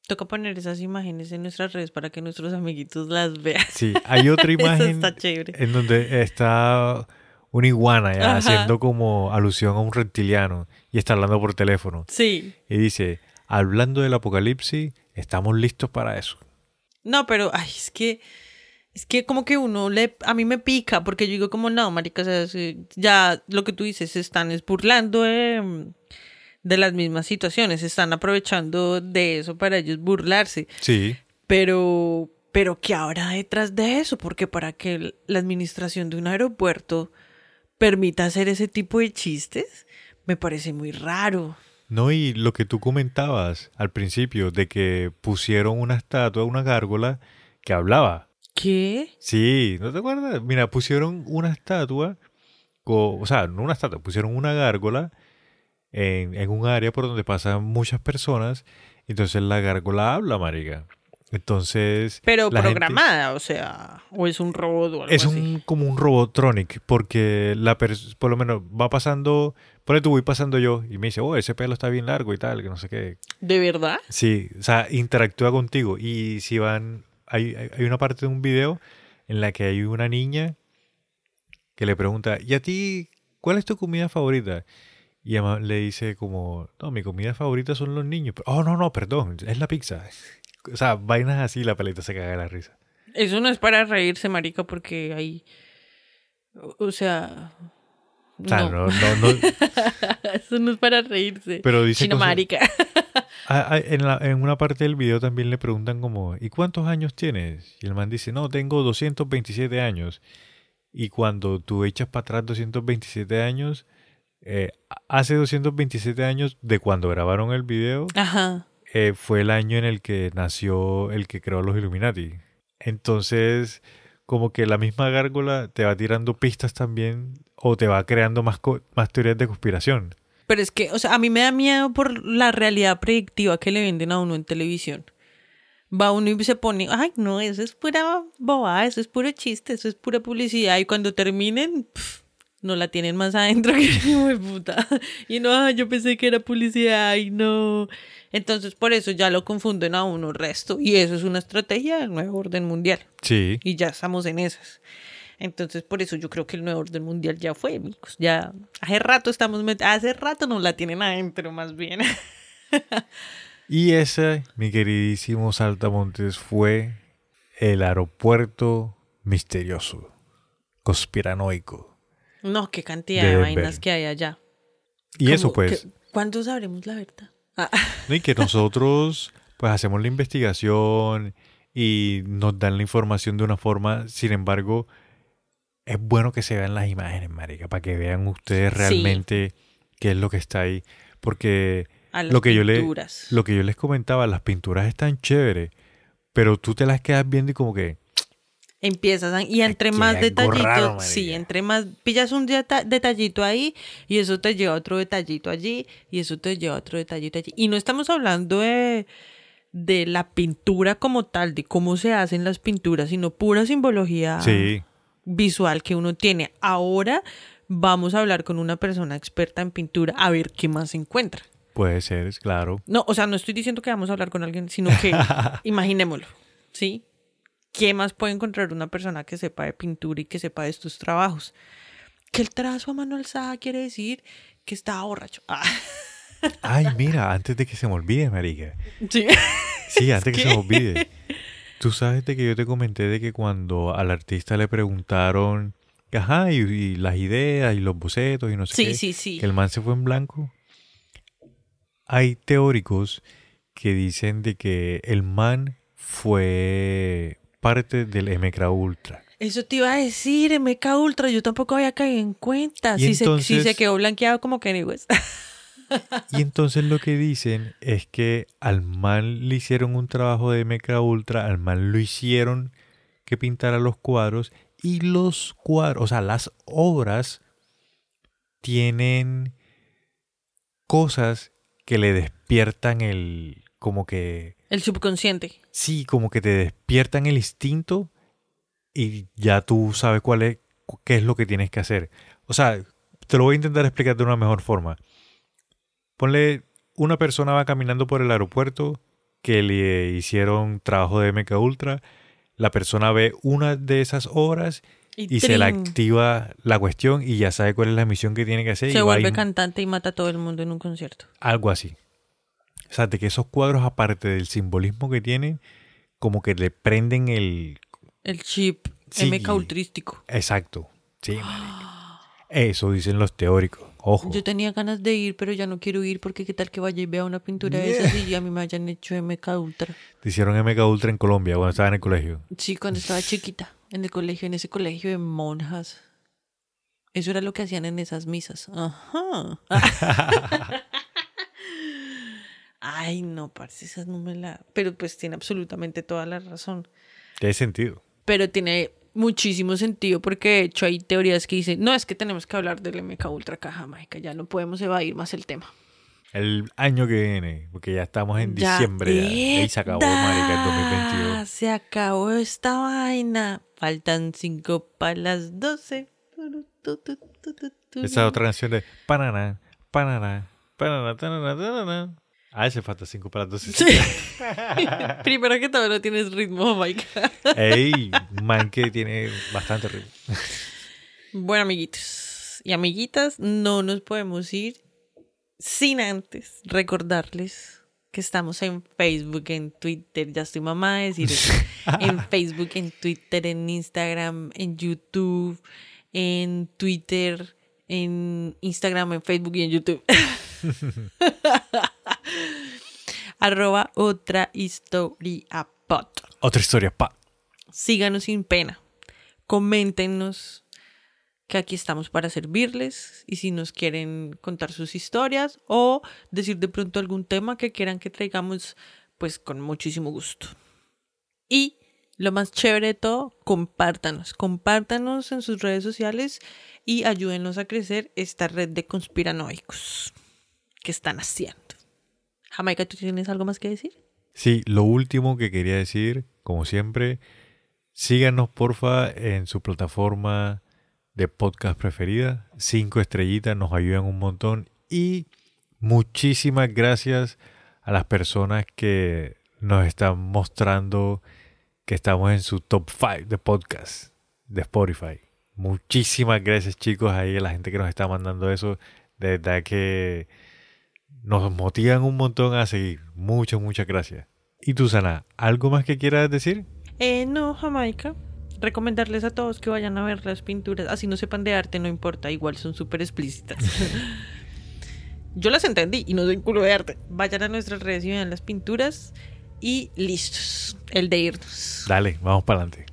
Toca poner esas imágenes en nuestras redes para que nuestros amiguitos las vean. Sí, hay otra <laughs> Eso imagen está chévere. en donde está una iguana ya, haciendo como alusión a un reptiliano y está hablando por teléfono. Sí. Y dice, hablando del apocalipsis, estamos listos para eso. No, pero ay, es que es que como que uno le a mí me pica porque yo digo como no, marica, o sea, sí, ya lo que tú dices se están es burlando de, de las mismas situaciones, se están aprovechando de eso para ellos burlarse, Sí, pero pero ¿qué habrá detrás de eso? Porque para que la administración de un aeropuerto permita hacer ese tipo de chistes, me parece muy raro. no, y lo que tú comentabas al principio de que pusieron una estatua, una gárgola que hablaba. ¿Qué? Sí, ¿no te acuerdas? Mira, pusieron una estatua, co- o sea, no una estatua, pusieron una gárgola en, en un área por donde pasan muchas personas. Entonces la gárgola habla, marica. Entonces. Pero gente- programada, o sea, o es un robot o algo es así. un, como un robotronic, porque la por lo menos va pasando, por tú voy pasando yo y me dice, oh, ese pelo está bien largo y tal, que no sé qué. ¿De verdad? Sí, o sea, interactúa contigo. Y si van, hay, hay hay una parte de un video en la que hay una niña que le pregunta, ¿y a ti cuál es tu comida favorita? Y le dice como, no, mi comida favorita son los niños. Oh, no, no, perdón, es la pizza. O sea, vainas así, la paleta se caga de la risa. Eso no es para reírse, marica, porque hay... O sea... O sea, no. no, no, no, <laughs> Eso no es para reírse. pero dice cosas- marica. Ah, ah, en, la- en una parte del video también le preguntan como, ¿y cuántos años tienes? Y el man dice, no, tengo 227 años. Y cuando tú echas para atrás 227 años, eh, hace 227 años de cuando grabaron el video, Ajá. Eh, fue el año en el que nació el que creó los Illuminati. Entonces, como que la misma gárgola te va tirando pistas también o te va creando más, más teorías de conspiración. Pero es que, o sea, a mí me da miedo por la realidad predictiva que le venden a uno en televisión. Va uno y se pone, ay, no, eso es pura bobada, eso es puro chiste, eso es pura publicidad. Y cuando terminen, pf, no la tienen más adentro <laughs> que puta. Y no, ah, yo pensé que era publicidad y no. Entonces, por eso ya lo confunden a uno resto. Y eso es una estrategia del nuevo orden mundial. Sí. Y ya estamos en esas. Entonces, por eso yo creo que el nuevo orden mundial ya fue, amigos. Ya hace rato estamos hace rato nos la tienen adentro, más bien. <laughs> Y ese, mi queridísimo Saltamontes, fue el aeropuerto misterioso, conspiranoico. No, qué cantidad De vainas que hay allá. Y eso pues, que- ¿Cuándo sabremos la verdad? Ah, <laughs> ¿no? y que nosotros pues hacemos la investigación y nos dan la información de una forma, sin embargo, es bueno que se vean las imágenes, marica, para que vean ustedes Sí. realmente qué es lo que está ahí, porque a las lo que yo le lo que yo les comentaba, las pinturas están chéveres, pero tú te las quedas viendo y como que Empiezas a- y entre Aquí más detallitos, raro, sí, entre más pillas un deta- detallito ahí y eso te lleva a otro detallito allí y eso te lleva a otro detallito allí. Y no estamos hablando de, de la pintura como tal, de cómo se hacen las pinturas, sino pura simbología sí, visual que uno tiene. Ahora vamos a hablar con una persona experta en pintura a ver qué más se encuentra. puede ser, es claro. No, o sea, no estoy diciendo que vamos a hablar con alguien, sino que <laughs> imaginémoslo, ¿sí? ¿Qué más puede encontrar una persona que sepa de pintura y que sepa de estos trabajos? Que el trazo a mano alzada quiere decir que estaba borracho. Ah, <laughs> Ay, mira, antes de que se me olvide, marica. sí. Sí, antes que <laughs> que- se me olvide. Tú sabes de que yo te comenté de que cuando al artista le preguntaron, ajá, y, y las ideas y los bocetos y no sé Sí, qué, sí, sí. que el man se fue en blanco. Hay teóricos que dicen de que el man fue parte del MK Ultra. Eso te iba a decir, MK Ultra, yo tampoco había caído en cuenta. Y Si, se, si entonces- se quedó blanqueado como Kenny West. <laughs> Y entonces lo que dicen es que al man le hicieron un trabajo de MK Ultra, al man lo hicieron que pintara los cuadros y los cuadros, o sea, las obras tienen cosas que le despiertan el, como que, El subconsciente. sí, como que te despiertan el instinto y ya tú sabes cuál es, qué es lo que tienes que hacer. O sea, te lo voy a intentar explicar de una mejor forma. Ponle, una persona va caminando por el aeropuerto que le hicieron trabajo de MK Ultra. La persona ve una de esas obras y se la trin, activa la cuestión y ya sabe cuál es la misión que tiene que hacer. se vuelve y- cantante y mata a todo el mundo en un concierto. algo así. O sea, de que esos cuadros, aparte del simbolismo que tienen, como que le prenden el... El chip Sí. MK ultrístico. Exacto. Sí, <gasps> marica. Eso dicen los teóricos. Ojo. Yo tenía ganas de ir, pero ya no quiero ir porque qué tal que vaya y vea una pintura de esas y a mí me hayan hecho MK Ultra. Te hicieron MK Ultra en Colombia cuando estaba en el colegio. Sí, cuando estaba chiquita, en el colegio, en ese colegio de monjas. Eso era lo que hacían en esas misas. Ajá. <laughs> <laughs> Ay, no, parce, esas no me la... Pero pues tiene absolutamente toda la razón. Tiene sentido. Pero tiene muchísimo sentido porque de hecho hay teorías que dicen, no, es que tenemos que hablar del MK Ultra Caja Mágica, ya no podemos evadir más el tema. El año que viene, porque ya estamos en Ya, diciembre. Ya, y se acabó, marica, el ¡Eta! 2022. Se acabó esta vaina. Faltan cinco para las doce. Esa otra canción de Panana, Panana, Panana, Tanana, Tanana. Ah, ese falta 5 para 12. Sí. <laughs> Primero que todo no tienes ritmo, Mike. Ey, man que tiene bastante ritmo. Bueno, amiguitos y amiguitas, no nos podemos ir sin antes recordarles que estamos en Facebook, en Twitter, ya estoy mamá de decir eso. <laughs> en Facebook, en Twitter, en Instagram, en YouTube, en Twitter, en Instagram, en Facebook y en YouTube. <laughs> <laughs> arroba otra historia pot. Otra historia, pa. Síganos sin pena. Coméntenos que aquí estamos para servirles y si nos quieren contar sus historias o decir de pronto algún tema que quieran que traigamos, pues con muchísimo gusto. Y lo más chévere de todo, compártanos, compártanos en sus redes sociales y ayúdenos a crecer esta red de conspiranoicos que están haciendo. Jamaica, ¿tú tienes algo más que decir? Sí, lo último que quería decir, como siempre, síganos porfa en su plataforma de podcast preferida. Cinco estrellitas nos ayudan un montón. Y muchísimas gracias a las personas que nos están mostrando que estamos en su top 5 de podcast de Spotify. Muchísimas gracias chicos ahí a la gente que nos está mandando eso. De verdad que nos motivan un montón a seguir. Muchas, muchas gracias. ¿Y tú, Sana, algo más que quieras decir? Eh, no, Jamaica. Recomendarles a todos que vayan a ver las pinturas. Así no sepan de arte, no importa. Igual son súper explícitas. <laughs> Yo las entendí y no soy culo de arte. Vayan a nuestras redes y vean las pinturas. Y listos. El de irnos. Dale, vamos para adelante.